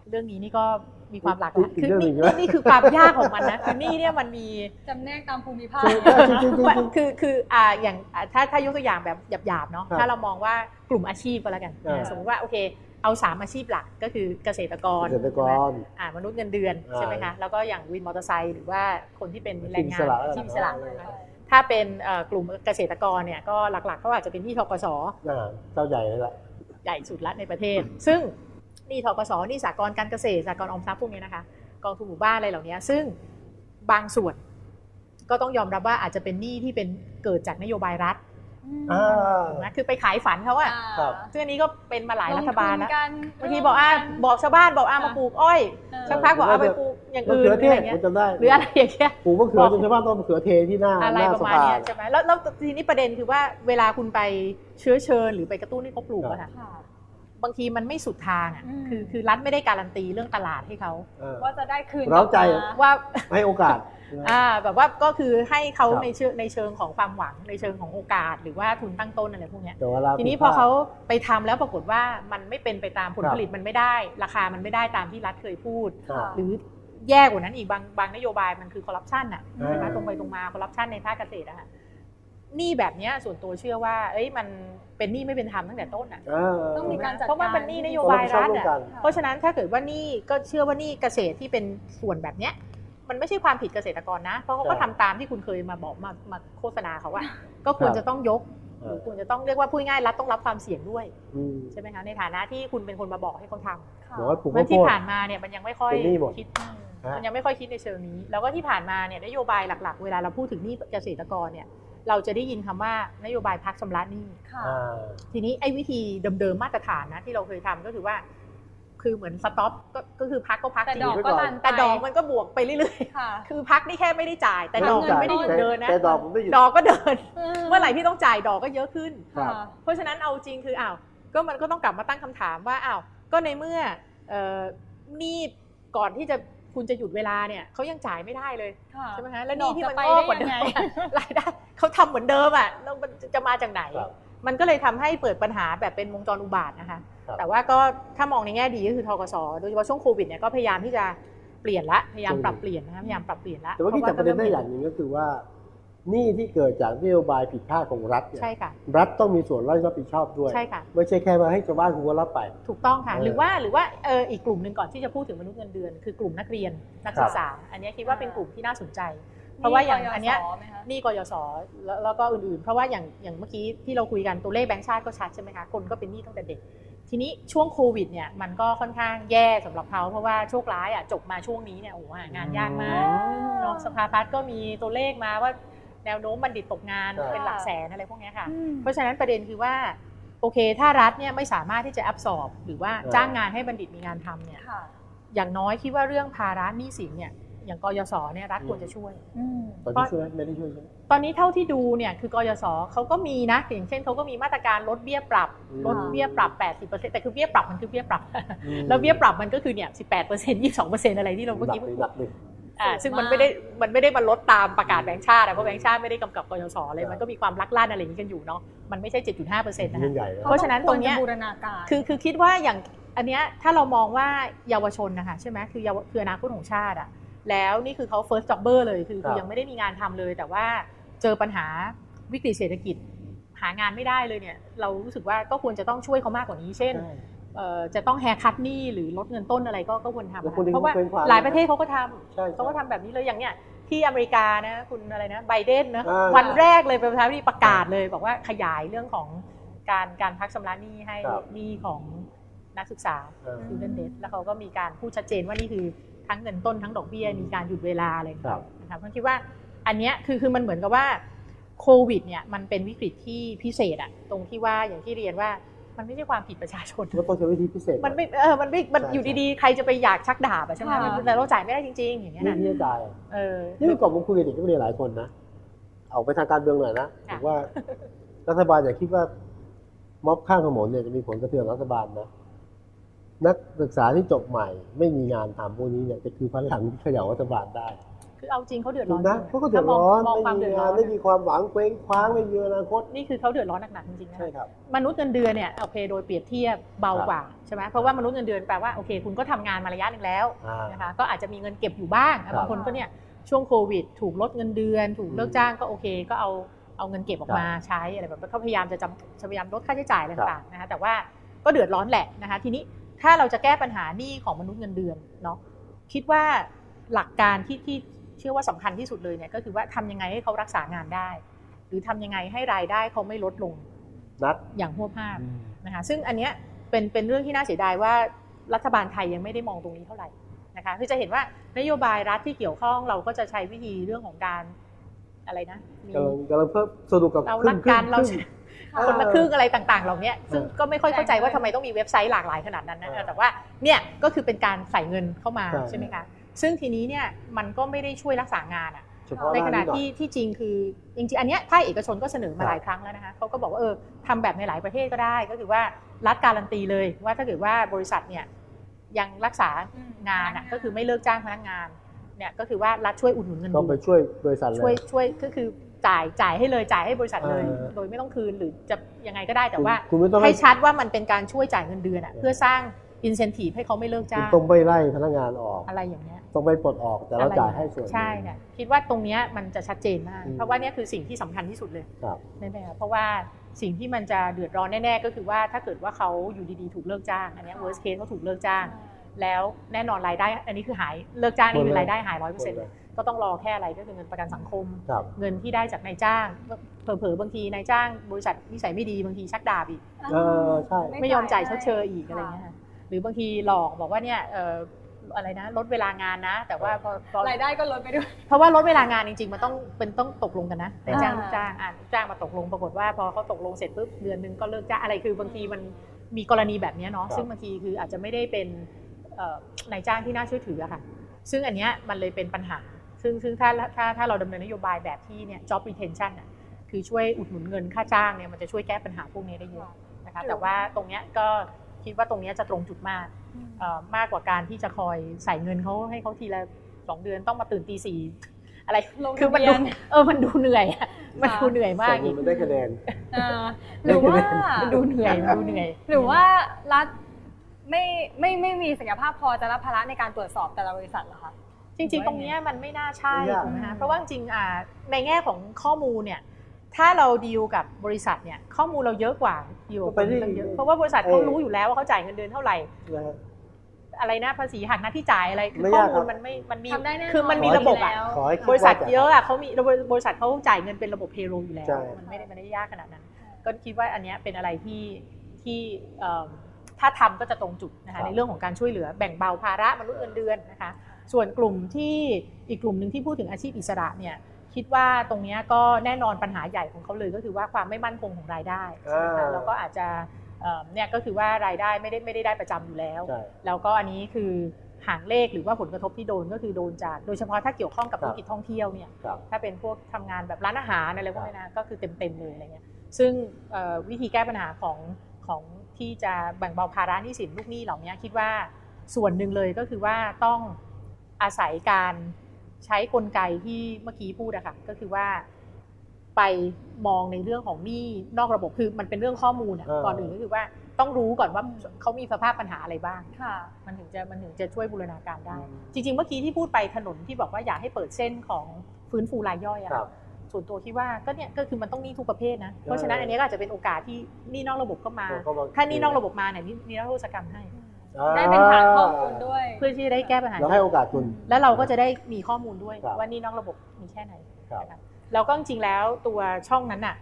เรื่องนี้นี่ก็มีความหลากหลายอีกคือเรื่องหนึ่นี่งใช่ไหมนี่คือความยากของมันนะคือหนี่เนี่ยมันมีจำแนกตามภูมิภาคใช่จริงๆจริงๆว่าคือคืออ่าอย่างอ่าถ้าถ้ายกตัวอย่างแบบหยาบๆเนาะครับถ้าเรามองว่ากลุ่มอาชีพก็แล้วกันอ่าสมมติว่าโอเคเอาสามอาชีพหลักก็คือเกษตรกรเกษตรกใช่ไหมรอ่ามนุษย์เงินเดือนอ่าใช่ไหมคะแล้วก็อย่างวินมอเตอร์ไซค์หรือว่าคนที่เป็นแรงงานอิสระอาชีพอิสระอะไรนะคะ ถ้าเป็นเอ่อกลุ่มเกษตรกรเนี่ยก็หลักๆเขาอาจจะเป็นหนี้ทกสอ่าเจ้าใหญ่เลยล่ะใหญ่สุดละในประเทศ ซึ่งหนี้ทกสหนี้สากลการเกษตรสากลออมทรัพย์พวกนี้นะคะกองทุนหมู่บ้านอะไรเหล่านี้ซึ่งบางส่วนก็ต้องยอมรับว่าอาจจะเป็นหนี้ที่เป็นเกิดจากนโยบายรัฐอ่า นะคือไปขายฝันเขาอะครับซึ่งอันนี้ก็เป็นมาหลายรัฐบาลนะงทุนกันบางทีบอกอะบอกชาวบ้านบอกอะมาปลูกอ้อยเออสักพักบอกเอาไปปลูกอย่างมะอื่นเขือเทอะไรศเงี้ผยมจำได้หรืออะไรอย่างเงี้ยปลูกมะเขือจนชาวบ้านต้องเอามะเขือเทที่หน้าอะไรหน้าประสมาณภาเนี้ยใช่ไหมแล้วแล้วทีนี้ประเด็นคือว่าเวลาคุณไปเชื้อเชิญหรือไปกระตุ้นให้เขาปลูกอะค่ะค่ะบางทีมันไม่สุดทางอะอืมคือคือรัฐไม่ได้การันตีเรื่องตลาดให้เขาเออว่าจะได้คืนเร้าใจกลับมาว่าให้โอกาส อ่าแบบว่าก็คือให้เขาครับในเชิงในเชิงของความหวังในเชิงของโอกาส หรือว่าทุนตั้งต้นอะไรพวกเนี้ยแต่ว่าเราทีนี้พอเขาไปทำแล้วปรากฏว่ามันไม่เป็นไปตามผลผลิตมันไม่ได้ ราคามันไม่ได้ตามที่รัฐเคยพูดครับหรือแย่กว่านั้นอีกบางบางนโยบายมันคือคอร์รัปชันอะอ่าใช่ไหมตรงไปตรงมาคอร์รัปชันในภาคเกษตรอะค่ะหนี้แบบเนี้ยส่วนตัวเชื่อว่า เอ้ยมันเป็นหนี้ไม่เป็นธรรมตั้งแต่ต้นอะเออต้องมีการจัดเพราะว่ามันหนี้นโยบายรัฐอะต้องรับผิดชอบร่วมกันเพราะฉะนั้นถ้าเกิดว่าหนี้ก็เชื่อว่าหนี้เกษตรที่เป็นส่วนแบบเนี้ย มันไม่ใช่ความผิดเกษตรกรนะ เพราะเขาก็ครัทำบตามที่คุณเคยมาบอกมามาโฆษณาเขาอะก็ควรจะต้องยกหรือควรจะต้องเรียกว่าพูดง่ายๆรัฐต้องรับความเสี่ยงด้วยอืมใช่ไหมคะในฐานะที่คุณเป็นคนมาบอกให้เขาทำค่ะบอกว่าปลูกเมื่ข้าอวโพที่ดผ่านมาเนี่ยมันยังไม่ค่อยเป็นหนี้หมดคิดฮะมันยังไม่ค่อยคิดในเชิงนี้ แล้วก็ที่ผ่านมาเนี่ยนโยบายหลัก ๆ เวลาเราพูดถึงหนี้เกษตรกรเนี่ย เราจะได้ยินคำว่านโยบายพักชำระหนี้ค่ะอ่าทีนี้ไอ้วิธีเดิมๆมาตรฐานนะที่เราเคยทำก็คือว่า คือเหมือนสต็อปก็ก็คือพักก็พักแต่จริดงอกก็รันไปแต่ดอกมันก็บวกไปเรื่อยค่ะๆคือพักนี่แค่ไม่ได้จ่าย แต่ไม่ดต้ออกงเงินจ่ายไม่ได้หยุดแต่เดินนะแต่ดอกมันไม่หยุดดอกก็เดิน เมื่อไหร่ที่ต้องจ่ายดอกก็เยอะขึ้นครับค่ะเพราะฉะนั้นเอาจริงคืออ้าวก็มันก็ต้องกลับมาตั้งคำถามว่าอ้าวก็ในเมื่อเอ่อหนี้ก่อนที่จะคุณจะหยุดเวลาเนี่ยเขายังจ่ายไม่ได้เลยค่ะใช่ไหมคะแล้วหนี่ที่มันดอกงจะอกกว่าไปเดิได้มยังไงอะรายได้เขาทำเหมือนเดิมอะแล้วมันจะมาจากไหนครับมันก็เลยทำให้เปิดปัญหาแบบเป็นวงจรอุบาทนะคะครับ แต่ว่าก็ถ้ามองในแง่ดีก็คือทกสโดยเฉพาะช่วงโควิดเนี่ยก็พยายามที่จะเปลี่ยนละพยายามปรับเปลี่ยนนะคะพยายามปรับเปลี่ยนละแต่ว่าที่จับประเด็นได้อย่างหนึ่งก็คือว่าหนี้ที่เกิดจากนโยบายผิดพลาดของรัฐเนี่ยใช่ค่ะรัฐต้องมีส่วนรับผิดชอบด้วยใช่ค่ะไม่ใช่แค่มาให้ชาวบ้านคุณก็รับไป ถูกต้องค่ะเออหรือว่าหรือว่าเอออีกกลุ่มหนึ่งก่อนที่จะพูดถึงมนุษย์เงินเดือน คือกลุ่มนักเรียนนักศึกษา อันนี้คิดว่าเป็นกลุ่มที่น่าสนใจ เพราะว่าอย่างอันเนี้ยไหมคะหนี่กยศแล้วแล้วก็อื่นๆ เพราะว่าอย่างอย่างเมื่อกี้ที่เราคุยกันตัวเลขแบงก์ชาติก็ชัดใช่ไหมคะคนก็เป็นหนี้ตั้งแต่เด็ก ทีนี้ช่วงโควิดเนี่ยมันก็ค่อนข้างแย่สำหรับเขาเพราะว่าโชคร้ายอะจบมาช่วงนี้เนี่ยโอ้โหหางานยากมากเนอะสภาพัฒน์ก็มีตัวเลขมาว่าแนวโน้มบัณฑิตตกงานครับเป็นหลักแสนอะไรพวกเนี้ยค่ะอืมเพราะฉะนั้นประเด็นคือว่าโอเค ถ้ารัฐเนี่ยไม่สามารถที่จะแอบสอบ หรือว่าเออจ้างงานให้บัณฑิตมีงานทำเนี่ยค่ะอย่างน้อยคิดว่าเรื่องภาระหนี้สินเนี่ย อย่างกยศเนี่ยรัฐควรจะช่วยอืมตอนนี้ช่วยไหมไม่ได้ช่วยใช่ไหมตอนนี้เท่าที่ดูเนี่ยคือกยศเขาก็มีนะอย่างเช่นเขาก็มีมาตรการลดเบี้ยปรับอืมลดเบี้ยปรับ 80%แต่คือเบี้ยปรับมันคือเบี้ยปรับอืมแล้วเบี้ยปรับมันก็คือเนี่ย 18% 22%อะไรที่เราเมื่อกี้หนัพูดหนักหนึ่งอ่าสูงซึ่งมันมากไม่ได้มันไม่ได้มาลดตามประกาศแบงก์ชาติอะเพราะแบงก์ชาติไม่ได้กำกับกยศเลยครับมันก็มีความลักลั่นอะไรอย่างนี้กันอยู่เนาะมันไม่ใช่ 7.5%นะเรื่อคะงใหญ่นะเพราะฉะนั้นตรงเนี้ยควจบูรณาการคือคือคิดว่าอย่างอันเนี้ยถ้าเรามองว่าเยาวชนนะคะใช่ไหมคือเยาวคืออนาคตของชาติอะ แล้วนี่คือเขา first jobber เลยคือครัคืบอยังไม่ได้มีงานทำเลย แต่ว่าเจอปัญหาวิกฤตเศรษฐกิจ หางานไม่ได้เลยเนี่ย เรารู้สึกว่าก็ควรจะต้องช่วยเขามากกว่านี้ เช่นใช่เอ่อจะต้องแฮร์คัตหนี้หรือลดเงินต้นอะไรก็ก็ควรทำแล้วนะคนหนึ่งเพราะว่าเขาเป็นความหลายประเทศเขาก็ทำใช่เขาก็ทำแบบนี้เลยอย่างเนี้ยที่อเมริกานะคุณอะไรนะไบเดนนะอ่าวันแรกเลยเป็นประธานาธิบดีประกาศเลย บอกว่าขยายเรื่องของการการพักชำระหนี้ให้ครับหนี้ของนักศึกษาเออ student debt แล้วเขาก็มีการพูดชัดเจนว่านี่คือ ทั้งเงินต้นทั้งดอกเบี้ยมีการหยุดเวลาอะไรอย่างครัเงี้บยนะครับผมคิดว่าอันเนี้ยคือคือมันเหมือนกับว่าโควิดเนี่ยมันเป็นวิกฤตที่พิเศษอะตรงที่ว่าอย่างที่เรียนว่ามันไม่ใช่ความผิดประชาชนก็ต้องใช้วิธีพิเศษ มันไม่เออมันไม่มันใช่อยู่ดีๆ ใครจะไปอยากชักดาบอะใช่ไหมค่ะมันแต่เราจ่ายไม่ได้จริง ๆ อย่างเงี้ยนี่นะที่จะจ่ายเออนี่เมื่อก่อนผมคุยกับเด็กนักเรียนหลายคนนะออกไปทางการเมืองหน่อยนะค่ะบอกว่ารัฐบาลอย่าคิดว่าม็อบข้างถนนเนี่ยจะมีผลกระเทือนรัฐบาลนะ นักศึกษาที่จบใหม่ ไม่มีงานทำพวกนี้เนี่ยจะคือพลังที่เขย่ารัฐบาลได้ คือเอาจริงเขาเดือดถูร้อกนนะจริงเขาก็เดือดร้อนถ้ามองไม่ความมีเดือดร้งาอนนไม่มีความหวังเคว้งคว้างไม่มีอนาคตนี่คือเขาเดือดร้อนหนักๆจริงๆนะใช่ครับมนุษย์เงินเดือนเนี่ยโอเคโดยเปรียบเทียบเบากว่าใช่ไหมเพราะว่ามนุษย์เงินเดือนแปลว่าโอเค คุณก็ทำงานมาระยะหนึ่งแล้วอ่านะคะก็อาจจะมีเงินเก็บอยู่บ้างครับบางคนก็เนี่ยช่วงโควิด ถูกลดเงินเดือน ถูกเลิกจ้างก็โอเคก็เอาเอาเงินเก็บออกมาใช้อะไรแบบนั้นเขาพยายามจะจำพยายามลดค่าใช้จ่ายอะไรต่างๆนะคะแต่ว่าก็เดือดร้อนแหละนะคะทีนี้ ถ้าเราจะแก้ปัญหาหนี้ของมนุษย์เงินเดือนเนาะคิดว่าหลักการที่ที่เชื่อว่าสำคัญที่สุดเลยเนี่ยก็คือว่าทำยังไงให้เขารักษางานได้ หรือทำยังไงให้รายได้เขาไม่ลดลงนัดอย่างหัวภาพนะคะซึ่งอันเนี้ยเป็นเป็นเรื่องที่น่าเสียดายว่ารัฐบาลไทยยังไม่ได้มองตรงนี้เท่าไหร่นะคะคือจะเห็นว่านโยบายรัฐที่เกี่ยวข้องเราก็จะใช้วิธีเรื่องของการอะไรนะมีกำลังกำลังเพิ่มสนุกกับเราครังกกันคงเรา คงค่ะคนละครึ่งอะไรต่างๆ เหล่านี้ซึ่งเออก็ไม่ค่อยเข้าใจว่าทำไมต้องมีเว็บไซต์หลากหลายขนาดนั้นนะเออแต่ว่าเนี่ยก็คือเป็นการใส่เงินเข้ามาใช่ใช่ไหมคะซึ่งทีนี้เนี่ยมันก็ไม่ได้ช่วยรักษางานอะเฉพาะในขณะด้าหอยที่ที่จริงคือจริงๆอันเนี้ยภาคเอกชนก็เสนอมาหลายครั้งแล้วนะคะเขาก็บอกว่าเออทำแบบในหลายประเทศก็ได้ ก็คือว่ารัฐการันตีเลยว่าถ้าเกิดว่าบริษัทเนี่ยยังรักษางานอะก็คือไม่เลิกจ้างพนักงานเนี่ยก็คือว่ารัฐช่วยอุดหนุนเงินก็เดืไปอนช่วยบริษัทเลยช่วยช่วยก็คือ จ่ายจ่ายให้เลยจ่ายให้บริษัทเลย เออ โดยไม่ต้องคืนหรือจะยังไงก็ได้แต่ว่า คุณไม่ต้อง ให้ชัดว่ามันเป็นการช่วยจ่ายเงินเดือนอ่ะเพื่อสร้างอินเซนティブให้เขาไม่เลิก คุณ จ้าง ต้องไม่ไล่พนักงานออก อะไรอย่างเงี้ย ต้องไม่ปลดออกแต่เรา อะไร จ่ายให้ส่วนหนึ่ง ใช่เนี่ยคิดว่าตรงเนี้ยมันจะชัดเจนมาก อืม เพราะว่าเนี่ยคือสิ่งที่สำคัญที่สุดเลย ครับ ใช่ไหมคะเพราะว่าสิ่งที่มันจะเดือดร้อนแน่ๆก็คือว่าถ้าเกิดว่าเขาอยู่ดีๆถูกเลิกจ้าง อันเนี้ย worst case เขาถูกเลิกจ้าง แล้วแน่นอนรายได้ อันนี้คือหายเลิกจ้างนี่คือรายได้หายร้อยเปอร์เซ็นต์เลย ก็ต้องรอแค่อะไรก็คือเงินประกันสังคมครับเงินที่ได้จากนายจ้างเผลอๆบางทีนายจ้าง บริษัทนิสัยไม่ดีบางทีชักดาบอีกเออใช่ไม่ยอมจ่ายชดเชยอีกอะไรเงี้ยค่ะหรือบางทีหลอกบอกว่าเนี่ยเอ่ออะไรนะลดเวลางานนะ แต่ว่าพอพอรายได้ก็ลดไปด้วยเพราะว่าลดเวลางานจริงๆ มันต้องเป็นต้องตกลงกันนะนายจ้างอ่าลูกจ้างอะลูกจ้างมาตกลงปรากฏว่าพอเขาตกลงเสร็จปุ๊บเดือนหนึงก็เลิกจ้างอะไรคือบางทีมันมีกรณีแบบเนี้ยเนาะซึ่งบางทีคืออาจจะไม่ได้เป็นเอ่อนายจ้างที่น่าเชื่อถืออะค่ะ ซึ่งอันเนี้ยมันเลยเป็นปัญหา ซึ่งซึ่งถ้าถ้าถ้าเราดำเนินนโยบายแบบที่เนี่ย job retention อะคือช่วยอุดหนุนเงินค่าจ้างเนี่ยมันจะช่วยแก้ปัญหาพวกนี้ได้เยอะนะคะแต่ว่าตรงเนี้ยก็คิดว่าตรงเนี้ยจะตรงจุดมากเอ่อมากกว่าการที่จะคอยใส่เงินเขาให้เขาทีละสองเดือนต้องมาตื่นตีสี่อะไรลงคือมันทะเบีดูยนเออมันดูเหนื่อยอะมันดูเหนื่อยมากส่งอีเงิกนมันได้คะแนนเออหรือว่ามันดูเหนื่อยมันดูเหนื่อย หรือว่ารัฐไม่ไม่ไม่มีศักยภาพพอจะรับภาระในการตรวจสอบแต่ละบริษัทเหรอคะ จริง ๆ ตรงเนี้ยมันไม่น่าใช่ไม่ยากถูกไหมอืคะมเพราะว่าจริงๆอ่าในแง่ของข้อมูลเนี่ยถ้าเราดีลกับบริษัทเนี่ยข้อมูลเราเยอะกว่าดีลกับไปที่คนตั้งเยอะเพราะว่าบริษัทเขาเออรู้อยู่แล้วว่าเขาจ่ายเงินเดือนเท่าไหร่นะฮะอะไรนะภาษีหักหน้าที่จ่ายอะไรคือไม่ข้อยากมูครัลบมันไม่มันมีทำได้แน่นอนคือมันมีระบบอะแล้วขอให้คิดบริษัทว่าจะเยอะอะเขามีบริษัทเขาจ่ายเงินเป็นระบบเพโลอยู่แล้วใช่มันไม่ได้มันไม่ได้ยากขนาดนั้น ก็คิดว่าอันเนี้ยเป็นอะไรที่ที่เอิ่มถ้าทำก็จะตรงจุดนะคะในเรื่องของการช่วยเหลือแบ่งเบาภาระมนุษย์เงินเดือนนะคะ ส่วนกลุ่มที่อีกกลุ่มหนึ่งที่พูดถึงอาชีพอิสระเนี่ยคิดว่าตรงเนี้ยก็แน่นอนปัญหาใหญ่ของเขาเลยก็คือว่าความไม่มั่นคงของรายได้ใช่ไหมคะอ่าแล้วก็อาจจะเอิ่มเนี่ยก็คือว่ารายได้ไม่ได้ไม่ได้ได้ประจำอยู่แล้วใช่แล้วก็อันนี้คือหางเลขหรือว่าผลกระทบที่โดนก็คือโดนจากโดยเฉพาะถ้าเกี่ยวข้องกับครัธุบรกิจท่องเที่ยวเนี่ยครับถ้าเป็นพวกทำงานแบบร้านอาหารอะไรพวกนี้นะก็คือเต็มๆเลยอะไรเงี้ยซึ่งเอ่อวิธีแก้ปัญหาของของที่จะแบ่งเบาภาระหนี้สินลูกหนี้เหล่านี้คิดว่าส่วนหนึ่งเลยก็คือว่าต้อง อาศัยการใช้กลไกที่เมื่อกี้พูดอะค่ะก็คือว่าไปมองในเรื่องของหนี้นอกระบบคือมันเป็นเรื่องข้อมูลอะเออก่อนอื่นก็คือว่าต้องรู้ก่อนว่าเขามีสภาพปัญหาอะไรบ้างค่ะมันถึงจะมันถึงจะช่วยบูรณาการได้ จริง ๆ เมื่อกี้ที่พูดไปถนนที่บอกว่าอยากให้เปิดเส้นของฟื้นฟูรายย่อยอะครับส่วนตัวคิดว่าก็เนี่ยก็คือมันต้องหนี้ทุกประเภทนะเพราะฉะนั้นอันนี้ก็อาจจะเป็นโอกาสที่หนี้นอกระบบก็มาก็มถ้าหนี้นอกระบบมาเนี่ยนี่นี่รัฐโทษกรรมให้อ่า ได้เป็นฐานข้อมูลด้วย เพื่อที่จะได้แก้ปัญหาเราให้โอกาสคุณ แล้วเราก็จะได้มีข้อมูลด้วยครับว่าหนี่นอกระบบมีแค่ไหนครับนะคะแล้วก็จริงๆแล้วตัวช่องนั้นน่ะ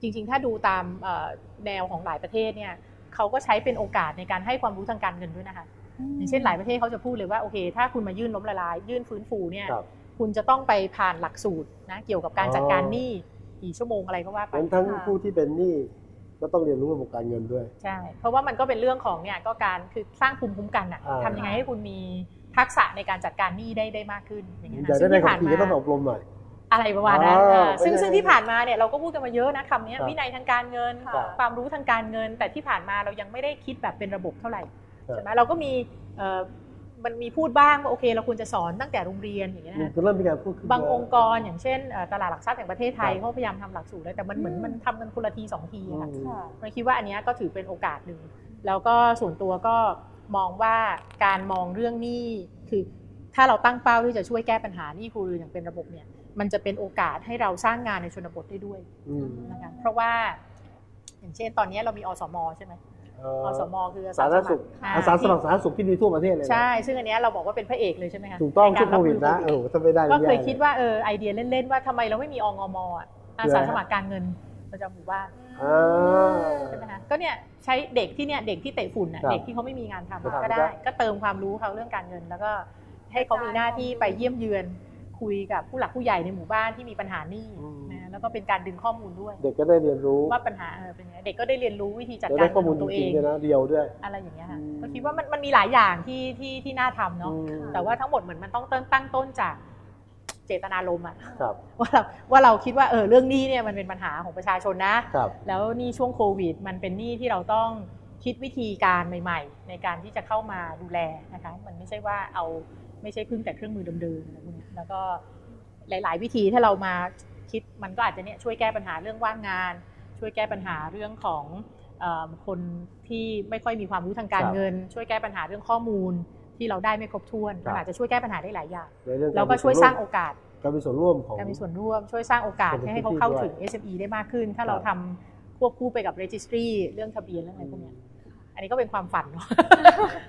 จริง ๆ ถ้าดูตามเอ่อแนวของหลายประเทศเนี่ยเขาก็ใช้เป็นโอกาสในการให้ความรู้ทางการเงินด้วยนะคะอย่างเช่นหลายประเทศเขาจะพูดเลยว่าโอเค ถ้าคุณมายื่นล้มละลาย ยื่นฟื้นฟูเนี่ยครับคุณจะต้องไปผ่านหลักสูตรนะเกี่ยวกับการอ๋อจัดการหนี้กี่ชั่วโมงอะไรก็ว่าไปงั้นทั้งค่ะผู้ที่เป็นหนี้ ก็ต้องเรียนรู้ระบบการเงินด้วย ใช่ เพราะว่ามันก็เป็นเรื่องของเนี่ยก็การคือสร้างภูมิคุ้มกันอะอ่าทำยังไงให้คุณมีทักษะในการจัดการหนี้ได้ได้มากขึ้นอย่างเงี้ยอยากนะได้ซึ่งใบที่ขับผ่านขี่ก็ต้องมาอบรมหน่อยอะไรประมาณนั้นอ๋อเออไม่ซึ่งใช่ซึ่งที่ผ่านมาเนี่ยเราก็พูดกันมาเยอะนะคำเนี้ยครับวินัยทางการเงินครับความรู้ทางการเงิน แต่ที่ผ่านมาเรายังไม่ได้คิดแบบเป็นระบบเท่าไหร่ครับใช่ไหมเราก็มีเอ่อ มันมีพูดบ้างว่าโอเคเราควรจะสอนตั้งแต่โรงเรียนอย่างเงี้ยมันนะก็เริ่มมีการพูดขึ้นบางเยะองค์กรอย่างเช่นเอ่อตลาดหลักทรัพย์แห่งประเทศไทยครับเขาพยายามทำหลักสูตรแล้วแต่มันเหมือนอืมมันทำกันคนละทีสองทีอะค่ะอืมค่ะมันคิดว่าอันเนี้ยก็ถือเป็นโอกาสหนึ่งแล้วก็ส่วนตัวก็มองว่าการมองเรื่องหนี้คือถ้าเราตั้งเป้าที่จะช่วยแก้ปัญหาหนี้ครัวเรือนอย่างเป็นระบบเนี่ยมันจะเป็นโอกาสให้เราสร้างงานในชนบทได้ด้วยอืมนะคะเพราะว่าอย่างเช่นตอนนี้เรามีอสมใช่ไหมเอ่ออสมคืออาสาสาธารณสมัสุคขรอ่าอาสาสมัครสาธารณสุขที่มีทั่วประเทศเลยนะใช่ ซึ่งอันเนี้ยเราบอกว่าเป็นพระเอกเลยใช่ไหมคะถูกต้องในช่วงโควิดนะรับโอ้มืโหถ้าไม่ได้ก็เคยแคิดว่าเออไอเดียเล่นๆว่าทำไมเราไม่มีองมอะอาสาสมัครการเงินประจำหมู่บ้านอ่าใช่ไหมคะก็เนี่ยใช้เด็กที่เนี่ยเด็กที่เตะฝุ่นน่ะครับเด็กที่เขาไม่มีงานทำครับก็ได้ ก็เติมความรู้เขาเรื่องการเงิน แล้วก็ให้เขามีหน้าที่ไปเยี่ยมเยือนคุยกับผู้หลักผู้ใหญ่ในหมู่บ้านที่มีปัญหาหนี้อืม นะแล้วก็เป็นการดึงข้อมูลด้วย เด็กก็ได้เรียนรู้ว่าปัญหาเออเป็นยังไงเด็กก็ได้เรียนรู้วิธีจัดแล้วการได้ข้อมูลขจองตัวเอริงงๆด้วยนะเรียวด้วย อะไรอย่างเงี้ยค่ะอืมก็คิดว่ามันมันมีหลายอย่างที่ที่ที่น่าทำเนาะอืมแต่ว่าทั้งหมดเหมือนมันต้องตั้งตั้งต้นจากเจตนารมณ์อะครับว่าเราว่าเราคิดว่าเออเรื่องหนี้เนี่ยมันเป็นปัญหาของประชาชนนะครับแล้วหนี่ช่วงโควิด มันเป็นหนี้ที่เราต้องคิดวิธีการใหม่ ๆ ในการที่จะเข้ามาดูแลนะคะมันไม่ใช่ว่าเอาไม่ใช่พึ่งแต่เครื่องมือเดิมๆอะไรพวกเนี้ยแล้วก็หลาย ๆ วิธีถ้าเรามา คิดมันก็อาจจะเนี่ยช่วยแก้ปัญหาเรื่องว่างงาน ช่วยแก้ปัญหาเรื่องของเอ่อคนที่ไม่ค่อยมีความรู้ทางการครับเงิน ช่วยแก้ปัญหาเรื่องข้อมูลที่เราได้ไม่ครบถ้วนครับมันอาจจะช่วยแก้ปัญหาได้หลายอย่างในเรื่องแล้วก็ช่วยสร้างโอกาสการมีส่วนร่วมของการมีส่วนร่วม ช่วยสร้างโอกาสคนในให้เขาพื้นที่เข้าด้วยถึง SME ได้มากขึ้น ถ้าเราครับทำควบคู่ไปกับ registry เรื่องทะเบียนเรื่องอะไรพวกเนี้ยอันนี้ก็เป็นความฝันเนาะ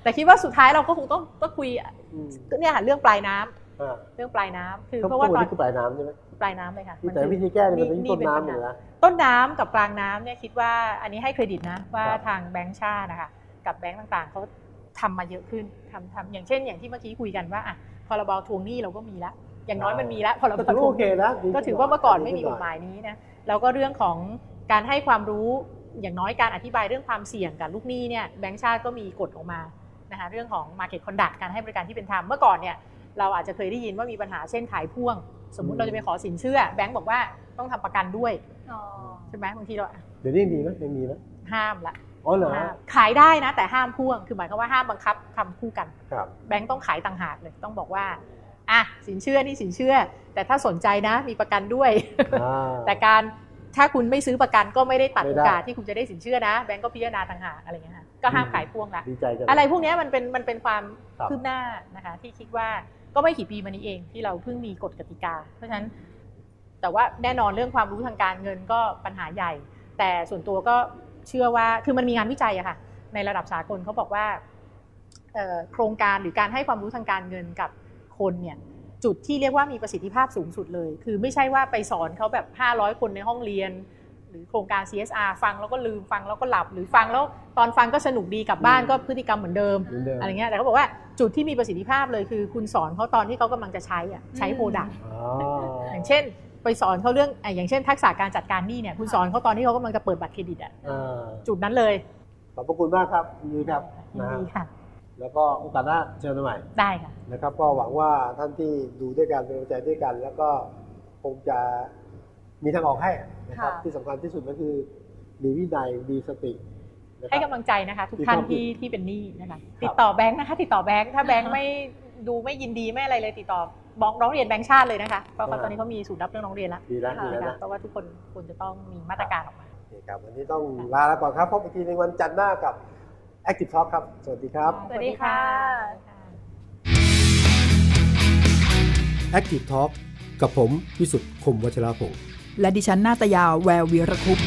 แต่คิดว่าสุดท้ายเราก็คงต้องต้องคุยอืมก็เนี่ยค่ะเรื่องปลายน้ำอ่า เรื่องปลายน้ำคือเขาเพราะพูดว่าตอนนี่คือปลายน้ำใช่ไหมปลายน้ำเลยค่ะแต่มันคือวิธีแก้เนี่ยมันเป็นที่ต้นเป็น้ำปัญอยู่หานะต้นน้ำกับกลางน้ำเนี่ยคิดว่าอันนี้ให้เครดิตนะว่าครับทางแบงก์ชาตินะคะกับแบงก์ต่างๆเขาทำมาเยอะขึ้นทำทำอย่างเช่น อย่างที่เมื่อกี้คุยกันว่าอะพรบทวงหนี้เราก็มีแล้วอย่างน้อยมันมีแล้วพรบก็ถือทว่าวโองหเคนี้นะดีก็ถือว่าเมื่อก่อนไม่มีกฎหมายนี้นะแล้วก็เรื่องของการให้ความรู้อย่างน้อยการอธิบายเรื่องความเสี่ยงกับลูกหนี้เนี่ยแบงก์ชาติก็มีกฎออกมานะคะเรื่องของ Market Conduct การให้บริการที่เป็นธรรมเมื่อก่อนเนี่ย เราอาจจะเคยได้ยินว่ามีปัญหาเช่นขายพ่วง สมมุติเราจะไปขอสินเชื่อ แบงก์บอกว่าต้องทำประกันด้วยอ๋อใช่ไหมบางทีเราเดี๋ยวนี้ยังมีไหมยังมีไหมห้ามละอ๋อเหรอห้ามขายได้นะ แต่ห้ามพ่วงคือหมายความว่าห้ามบังคับทำคู่กันครับแบงก์ต้องขายต่างหากเลยต้องบอกว่าอะสินเชื่อนี่สินเชื่อ แต่ถ้าสนใจนะมีประกันด้วยอ่าแต่การถ้าคุณไม่ซื้อประกันก็ไม่ได้ตัดไม่โอได้กาสที่คุณจะได้สินเชื่อนะ แบงก์ก็พิจารณาต่างหากอะไรเงี้ยค่ะก็ห้ามขายพ่วงละดีใจจังอะไรพวกเนี้ยมันเป็นมันเป็นความครับคืบหน้านะคะ ที่คิดว่า ก็ไม่กี่ปีมานี้เองที่เราเพิ่งมีกฎกติกา เพราะฉะนั้นแต่ว่าแน่นอนเรื่องความรู้ทางการเงินก็ปัญหาใหญ่ แต่ส่วนตัวก็เชื่อว่าคือมันมีงานวิจัยอะค่ะในระดับสากลเขาบอกว่าโครงการหรือการให้ความรู้ทางการเงินกับคนเนี่ยจุดที่เรียกว่ามีประสิทธิภาพสูงสุดเลย คือไม่ใช่ว่าไปสอนเขาแบบ 500 คนในห้องเรียน หรือโครงการ CSR ฟังแล้วก็ลืมฟังแล้วก็หลับ หรือฟังแล้วตอนฟังก็สนุกดีกลับบ้านก็พฤติกรรมเหมือนเดิมเหมือนเดิมอะไรเงี้ยแต่เขาบอกว่าจุดที่มีประสิทธิภาพเลยคือคุณสอนเขาตอนที่เขากำลังจะใช้อะใช้โปรดักอ๋ออย่างเช่น ไปสอนเขาเรื่องอะอย่างเช่น ทักษะการจัดการหนี้เนี่ยคุณสอนเขาตอนที่เขากำลังจะเปิดบัตรเครดิตอะอ่าจุดนั้นเลยขอบพระคุณมากครับยินดีครับยินนะฮะดีค่ะแล้วก็โอกาสหน้าเชิญมาใหม่ได้ค่ะนะครับ ก็หวังว่าท่านที่ดูด้วยกันเป็นกำลังใจด้วยกัน แล้วก็คงจะมีทางออกให้ นะครับค่ะที่สำคัญที่สุดก็คือ มีวินัยมีสตินะคให้รับกำลังใจนะคะ ทุกที่ท่านชอบที่ที่เป็นหนี้นะคะ ติดต่อแบงค์นะคะ ติดต่อแบงค์ถ้าแบงค์ไม่ดูไม่ยินดีไม่อะไรเลยติดต่อบอกร้องเรียนแบงค์ชาติเลยนะคะเพราะเขาตอนนี้เขามีศูนย์รับเรื่องร้องเรียนแล้วดีแล้วดีแล้วนะคะนะเพราะว่าทุกคนควรจะต้องมีมาตรการออกมาโอเคครับวันนี้ต้องลาแล้วก่อนครับพบอีกทีในวันจันทร์หน้ากับ Active Talk ครับ สวัสดีครับ สวัสดีค่ะ Active Talk กับผมวิสุทธ์คมวัชราภงศ์ และดิฉันนาตยาแวววีรคุป